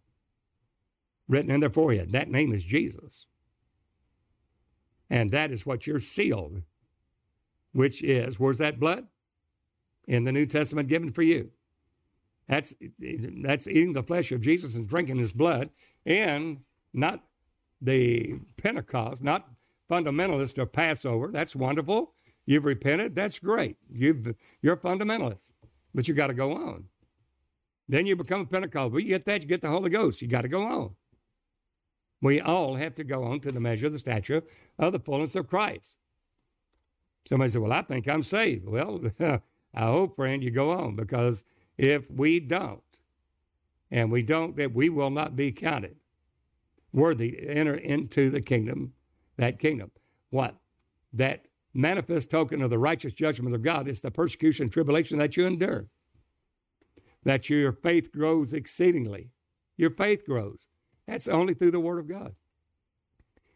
written in their forehead. That name is Jesus. And that is what you're sealed, which is, where's that blood? In the New Testament given for you. That's, that's eating the flesh of Jesus and drinking his blood, and not the Pentecost, not fundamentalist or Passover. That's wonderful. You've repented. That's great. You've, you're a fundamentalist, but you got to go on. Then you become a Pentecost. But you get that, you get the Holy Ghost. You got to go on. We all have to go on to the measure of the stature of the fullness of Christ. Somebody said, Well, I think I'm saved. Well, I hope, friend, you go on because if we don't, and we don't, that we will not be counted worthy to enter into the kingdom, that kingdom. What? That manifest token of the righteous judgment of God is the persecution and tribulation that you endure. That your faith grows exceedingly. Your faith grows. That's only through the Word of God.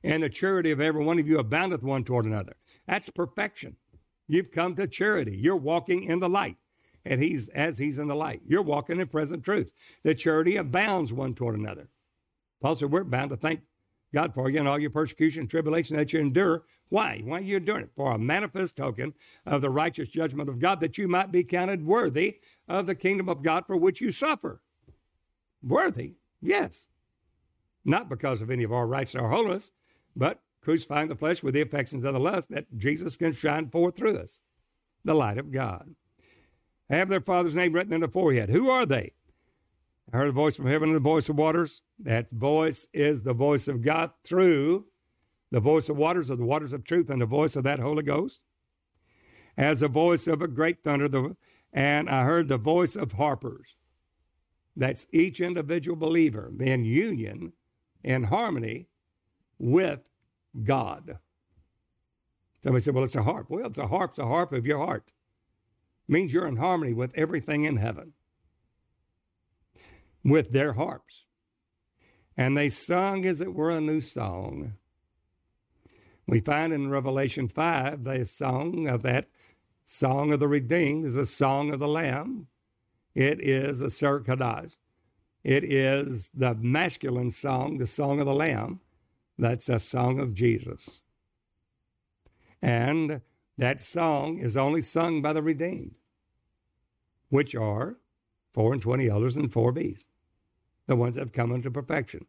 And the charity of every one of you aboundeth one toward another. That's perfection. You've come to charity. You're walking in the light. And he's as he's in the light. You're walking in present truth. The charity abounds one toward another. Paul said, We're bound to thank God for you and all your persecution and tribulation that you endure. Why? Why are you enduring it? For a manifest token of the righteous judgment of God, that you might be counted worthy of the kingdom of God for which you suffer. Worthy? Yes not because of any of our rights or holiness, but crucifying the flesh with the affections of the lust that Jesus can shine forth through us, the light of God. Have their father's name written in the forehead. Who are they? I heard a voice from heaven and the voice of waters. That voice is the voice of God through the voice of waters, of the waters of truth, and the voice of that Holy Ghost. As the voice of a great thunder, the, and I heard the voice of harpers. That's each individual believer in union in harmony with God. Somebody said, well, it's a harp. Well, it's a harp's a harp of your heart. Means you're in harmony with everything in heaven, with their harps. And they sung as it were a new song. We find in Revelation 5, the song of that song of the redeemed is a song of the Lamb. It is a Ser it is the masculine song, the song of the Lamb. That's a song of Jesus. And that song is only sung by the redeemed, which are four and twenty elders and four beasts, the ones that have come unto perfection.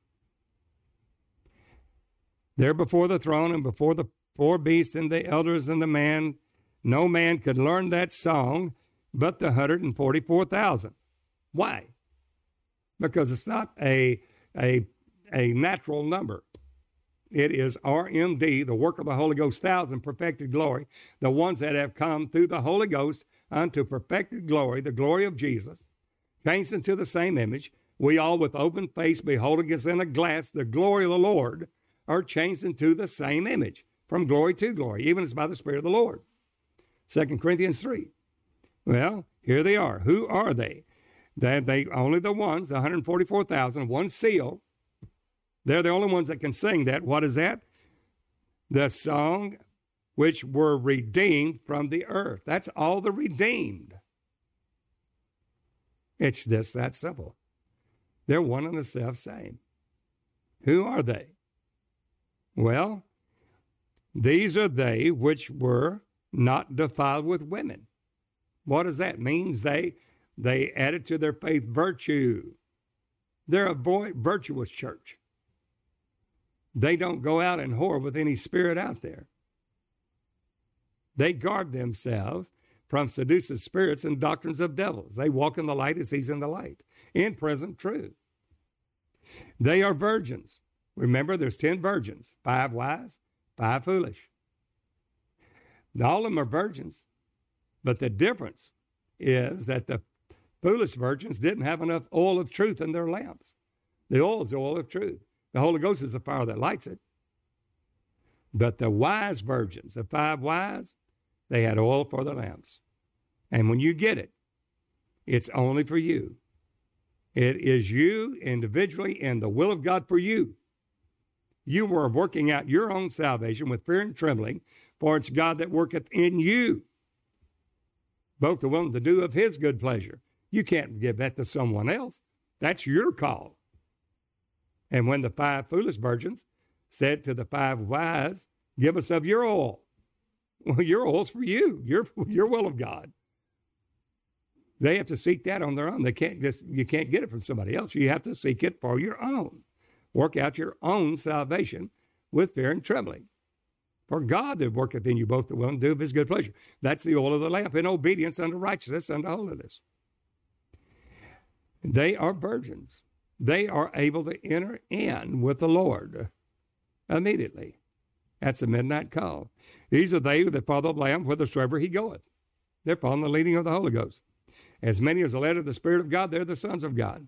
There before the throne and before the four beasts and the elders and the man, no man could learn that song but the 144,000. Why? because it's not a, a, a natural number. It is RMD, the work of the Holy Ghost, thousand perfected glory, the ones that have come through the Holy Ghost unto perfected glory, the glory of Jesus, changed into the same image. We all, with open face, beholding as in a glass the glory of the Lord, are changed into the same image, from glory to glory, even as by the Spirit of the Lord. 2 Corinthians 3. Well, here they are. Who are they? That they only the ones, 144,000, one seal. They're the only ones that can sing that. What is that? The song which were redeemed from the earth. That's all the redeemed. It's just that simple. They're one and the self same. Who are they? Well, these are they which were not defiled with women. What does that mean? They they added to their faith virtue. They're a virtuous church. They don't go out and whore with any spirit out there. They guard themselves from seducing spirits and doctrines of devils. They walk in the light as he's in the light, in present truth. They are virgins. Remember, there's 10 virgins, five wise, five foolish. All of them are virgins, but the difference is that the foolish virgins didn't have enough oil of truth in their lamps. The oil is the oil of truth. The Holy Ghost is the fire that lights it. But the wise virgins, the five wise, they had oil for their lamps. And when you get it, it's only for you. It is you individually and the will of God for you. You were working out your own salvation with fear and trembling, for it's God that worketh in you, both the willing to do of his good pleasure. You can't give that to someone else. That's your call. And when the five foolish virgins said to the five wise, Give us of your oil. Well, your oil's for you, your, your will of God. They have to seek that on their own. They can't just, you can't get it from somebody else. You have to seek it for your own. Work out your own salvation with fear and trembling. For God that worketh in you both the will and do of his good pleasure. That's the oil of the lamp in obedience unto righteousness, unto holiness. They are virgins. They are able to enter in with the Lord immediately. That's a midnight call. These are they that follow the Lamb whithersoever he goeth. They're following the leading of the Holy Ghost. As many as are led of the Spirit of God, they're the sons of God.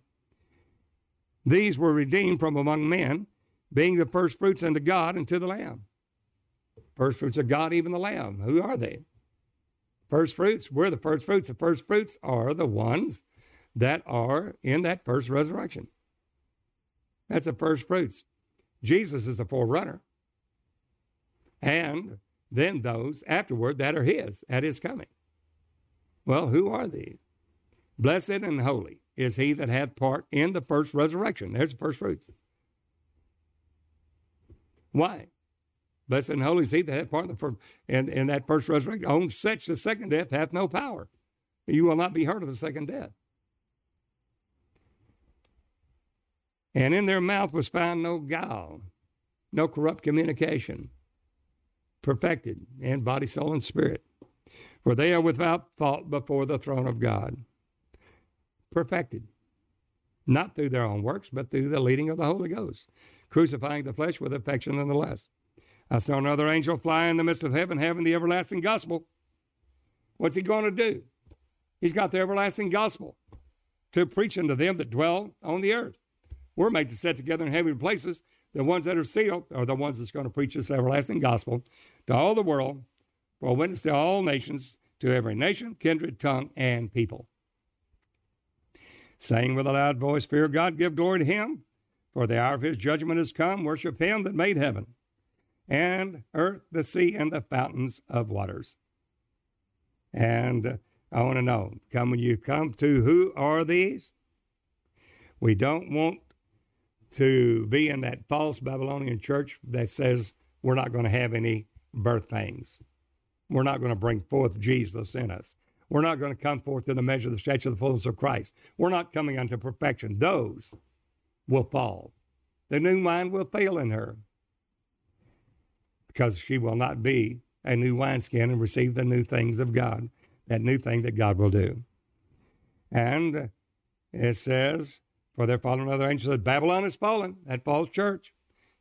These were redeemed from among men, being the first fruits unto God and to the Lamb. First fruits of God, even the Lamb. Who are they? First fruits, we're the first fruits. The first fruits are the ones that are in that first resurrection. That's the first fruits. Jesus is the forerunner. And then those afterward that are his at his coming. Well, who are these? Blessed and holy is he that hath part in the first resurrection. There's the first fruits. Why? Blessed and holy is he that hath part in, the first, in, in that first resurrection. On such the second death hath no power. You will not be hurt of the second death. And in their mouth was found no guile, no corrupt communication, perfected in body, soul, and spirit. For they are without fault before the throne of God perfected, not through their own works, but through the leading of the Holy Ghost, crucifying the flesh with affection nonetheless. I saw another angel fly in the midst of heaven, having the everlasting gospel. What's he going to do? He's got the everlasting gospel to preach unto them that dwell on the earth. We're made to sit together in heavenly places. The ones that are sealed are the ones that's going to preach this everlasting gospel to all the world, for witness to all nations, to every nation, kindred, tongue, and people saying with a loud voice, Fear God, give glory to him, for the hour of his judgment is come. Worship him that made heaven and earth, the sea, and the fountains of waters. And I want to know, come when you come to who are these? We don't want to be in that false Babylonian church that says we're not going to have any birth pangs. We're not going to bring forth Jesus in us. We're not going to come forth in the measure of the stature of the fullness of Christ. We're not coming unto perfection. Those will fall. The new wine will fail in her because she will not be a new wineskin and receive the new things of God, that new thing that God will do. And it says, For there fallen another angel that Babylon is fallen, that false church.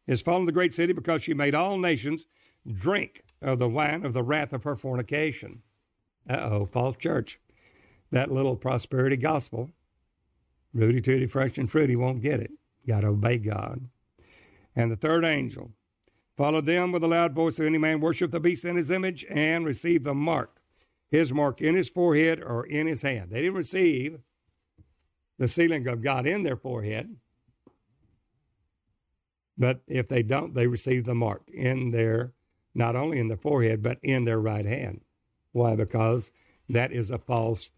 is fallen the great city because she made all nations drink of the wine of the wrath of her fornication. Uh oh, false church. That little prosperity gospel, Rudy Tooty, fresh and fruity, won't get it. Got to obey God. And the third angel followed them with a loud voice of any man worship the beast in his image and receive the mark, his mark in his forehead or in his hand. They didn't receive the sealing of God in their forehead. But if they don't, they receive the mark in their, not only in the forehead, but in their right hand. Why? Because that is a false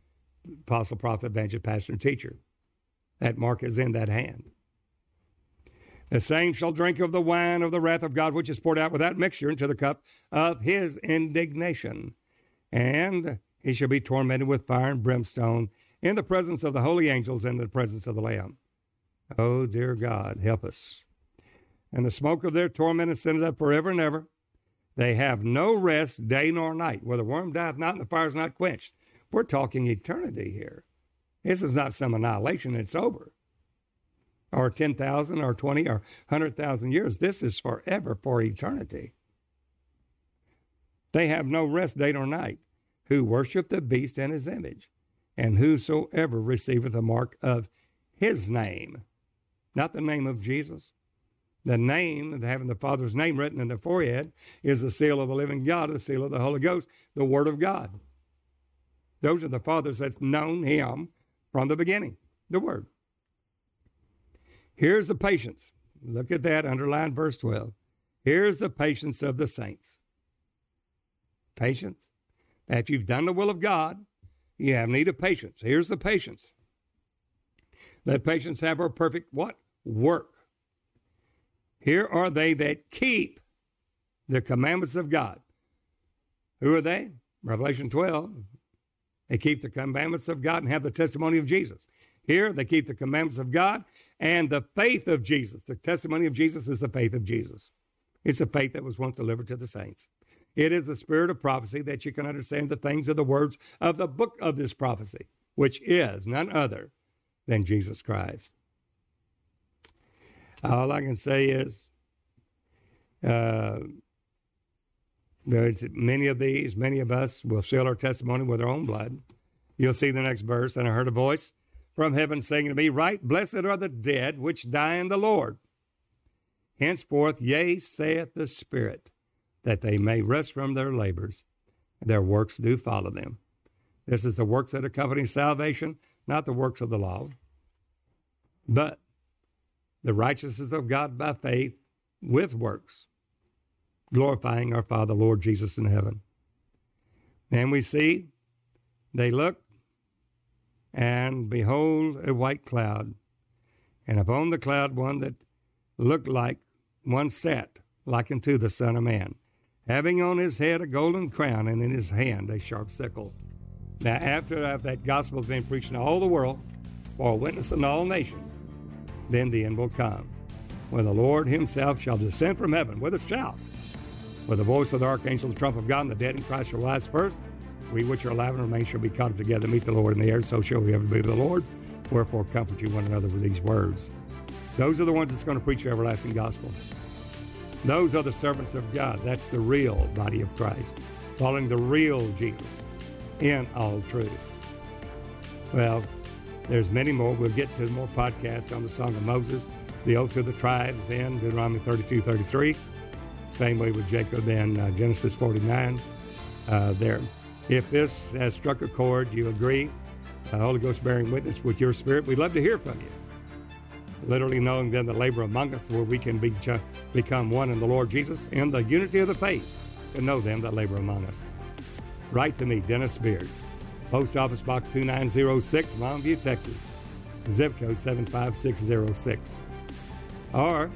apostle, prophet, evangelist, pastor, and teacher. That mark is in that hand. The same shall drink of the wine of the wrath of God, which is poured out without mixture into the cup of his indignation. And he shall be tormented with fire and brimstone in the presence of the holy angels and the presence of the Lamb. Oh, dear God, help us. And the smoke of their torment is sent up forever and ever. They have no rest day nor night, where the worm dieth not and the fire is not quenched. We're talking eternity here. This is not some annihilation, it's over. Or 10,000 or 20 or 100,000 years. This is forever, for eternity. They have no rest day nor night, who worship the beast and his image, and whosoever receiveth the mark of his name, not the name of Jesus. The name, having the Father's name written in the forehead, is the seal of the living God, the seal of the Holy Ghost, the Word of God. Those are the fathers that's known him from the beginning, the Word. Here's the patience. Look at that, underline verse 12. Here's the patience of the saints. Patience. If you've done the will of God, you have need of patience. Here's the patience. Let patience have her perfect what? Work. Here are they that keep the commandments of God. Who are they? Revelation 12, they keep the commandments of God and have the testimony of Jesus. Here, they keep the commandments of God and the faith of Jesus. The testimony of Jesus is the faith of Jesus. It's a faith that was once delivered to the saints. It is the spirit of prophecy that you can understand the things of the words of the book of this prophecy, which is none other than Jesus Christ. All I can say is, uh, there's many of these, many of us will seal our testimony with our own blood. You'll see the next verse. And I heard a voice from heaven saying to me, Right, blessed are the dead which die in the Lord. Henceforth, yea, saith the Spirit, that they may rest from their labors. Their works do follow them. This is the works that accompany salvation, not the works of the law, but the righteousness of God by faith with works glorifying our Father, Lord Jesus in heaven. And we see they looked, and behold, a white cloud. And upon the cloud, one that looked like one sat like unto the Son of Man, having on his head a golden crown, and in his hand a sharp sickle. Now, after that gospel has been preached in all the world, for a witness in all nations, then the end will come, when the Lord himself shall descend from heaven with a shout with the voice of the archangel, the trump of God, and the dead in Christ shall rise first. We which are alive and remain shall be caught up together, to meet the Lord in the air, so shall we ever be with the Lord. Wherefore comfort you one another with these words. Those are the ones that's going to preach the everlasting gospel. Those are the servants of God. That's the real body of Christ, following the real Jesus in all truth. Well, there's many more. We'll get to more podcasts on the Song of Moses, the oaths of the tribes in Deuteronomy 32, 33. Same way with Jacob in uh, Genesis 49 uh, there. If this has struck a chord, you agree, the Holy Ghost bearing witness with your spirit, we'd love to hear from you. Literally knowing then the labor among us where we can be, uh, become one in the Lord Jesus in the unity of the faith to know them that labor among us. Write to me, Dennis Beard, Post Office Box 2906, Longview, Texas, zip code 75606. Or if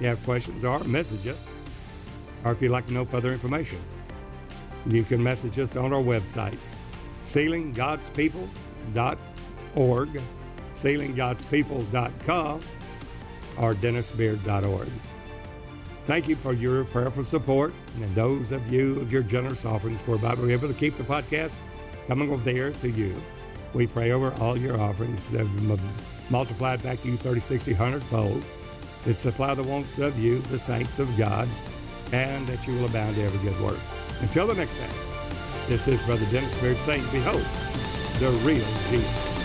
you have questions or message us or if you'd like to know further information, you can message us on our websites, sealinggodspeople.org, sealinggodspeople.com, or dennisbeard.org. Thank you for your prayerful support and those of you of your generous offerings for we're able to keep the podcast coming over there to you. We pray over all your offerings that multiplied back to you 30, 60, 100 fold. that supply the wants of you, the saints of God, and that you will abound to every good work. Until the next time, this is Brother Dennis Beard saying, Behold, the real Jesus.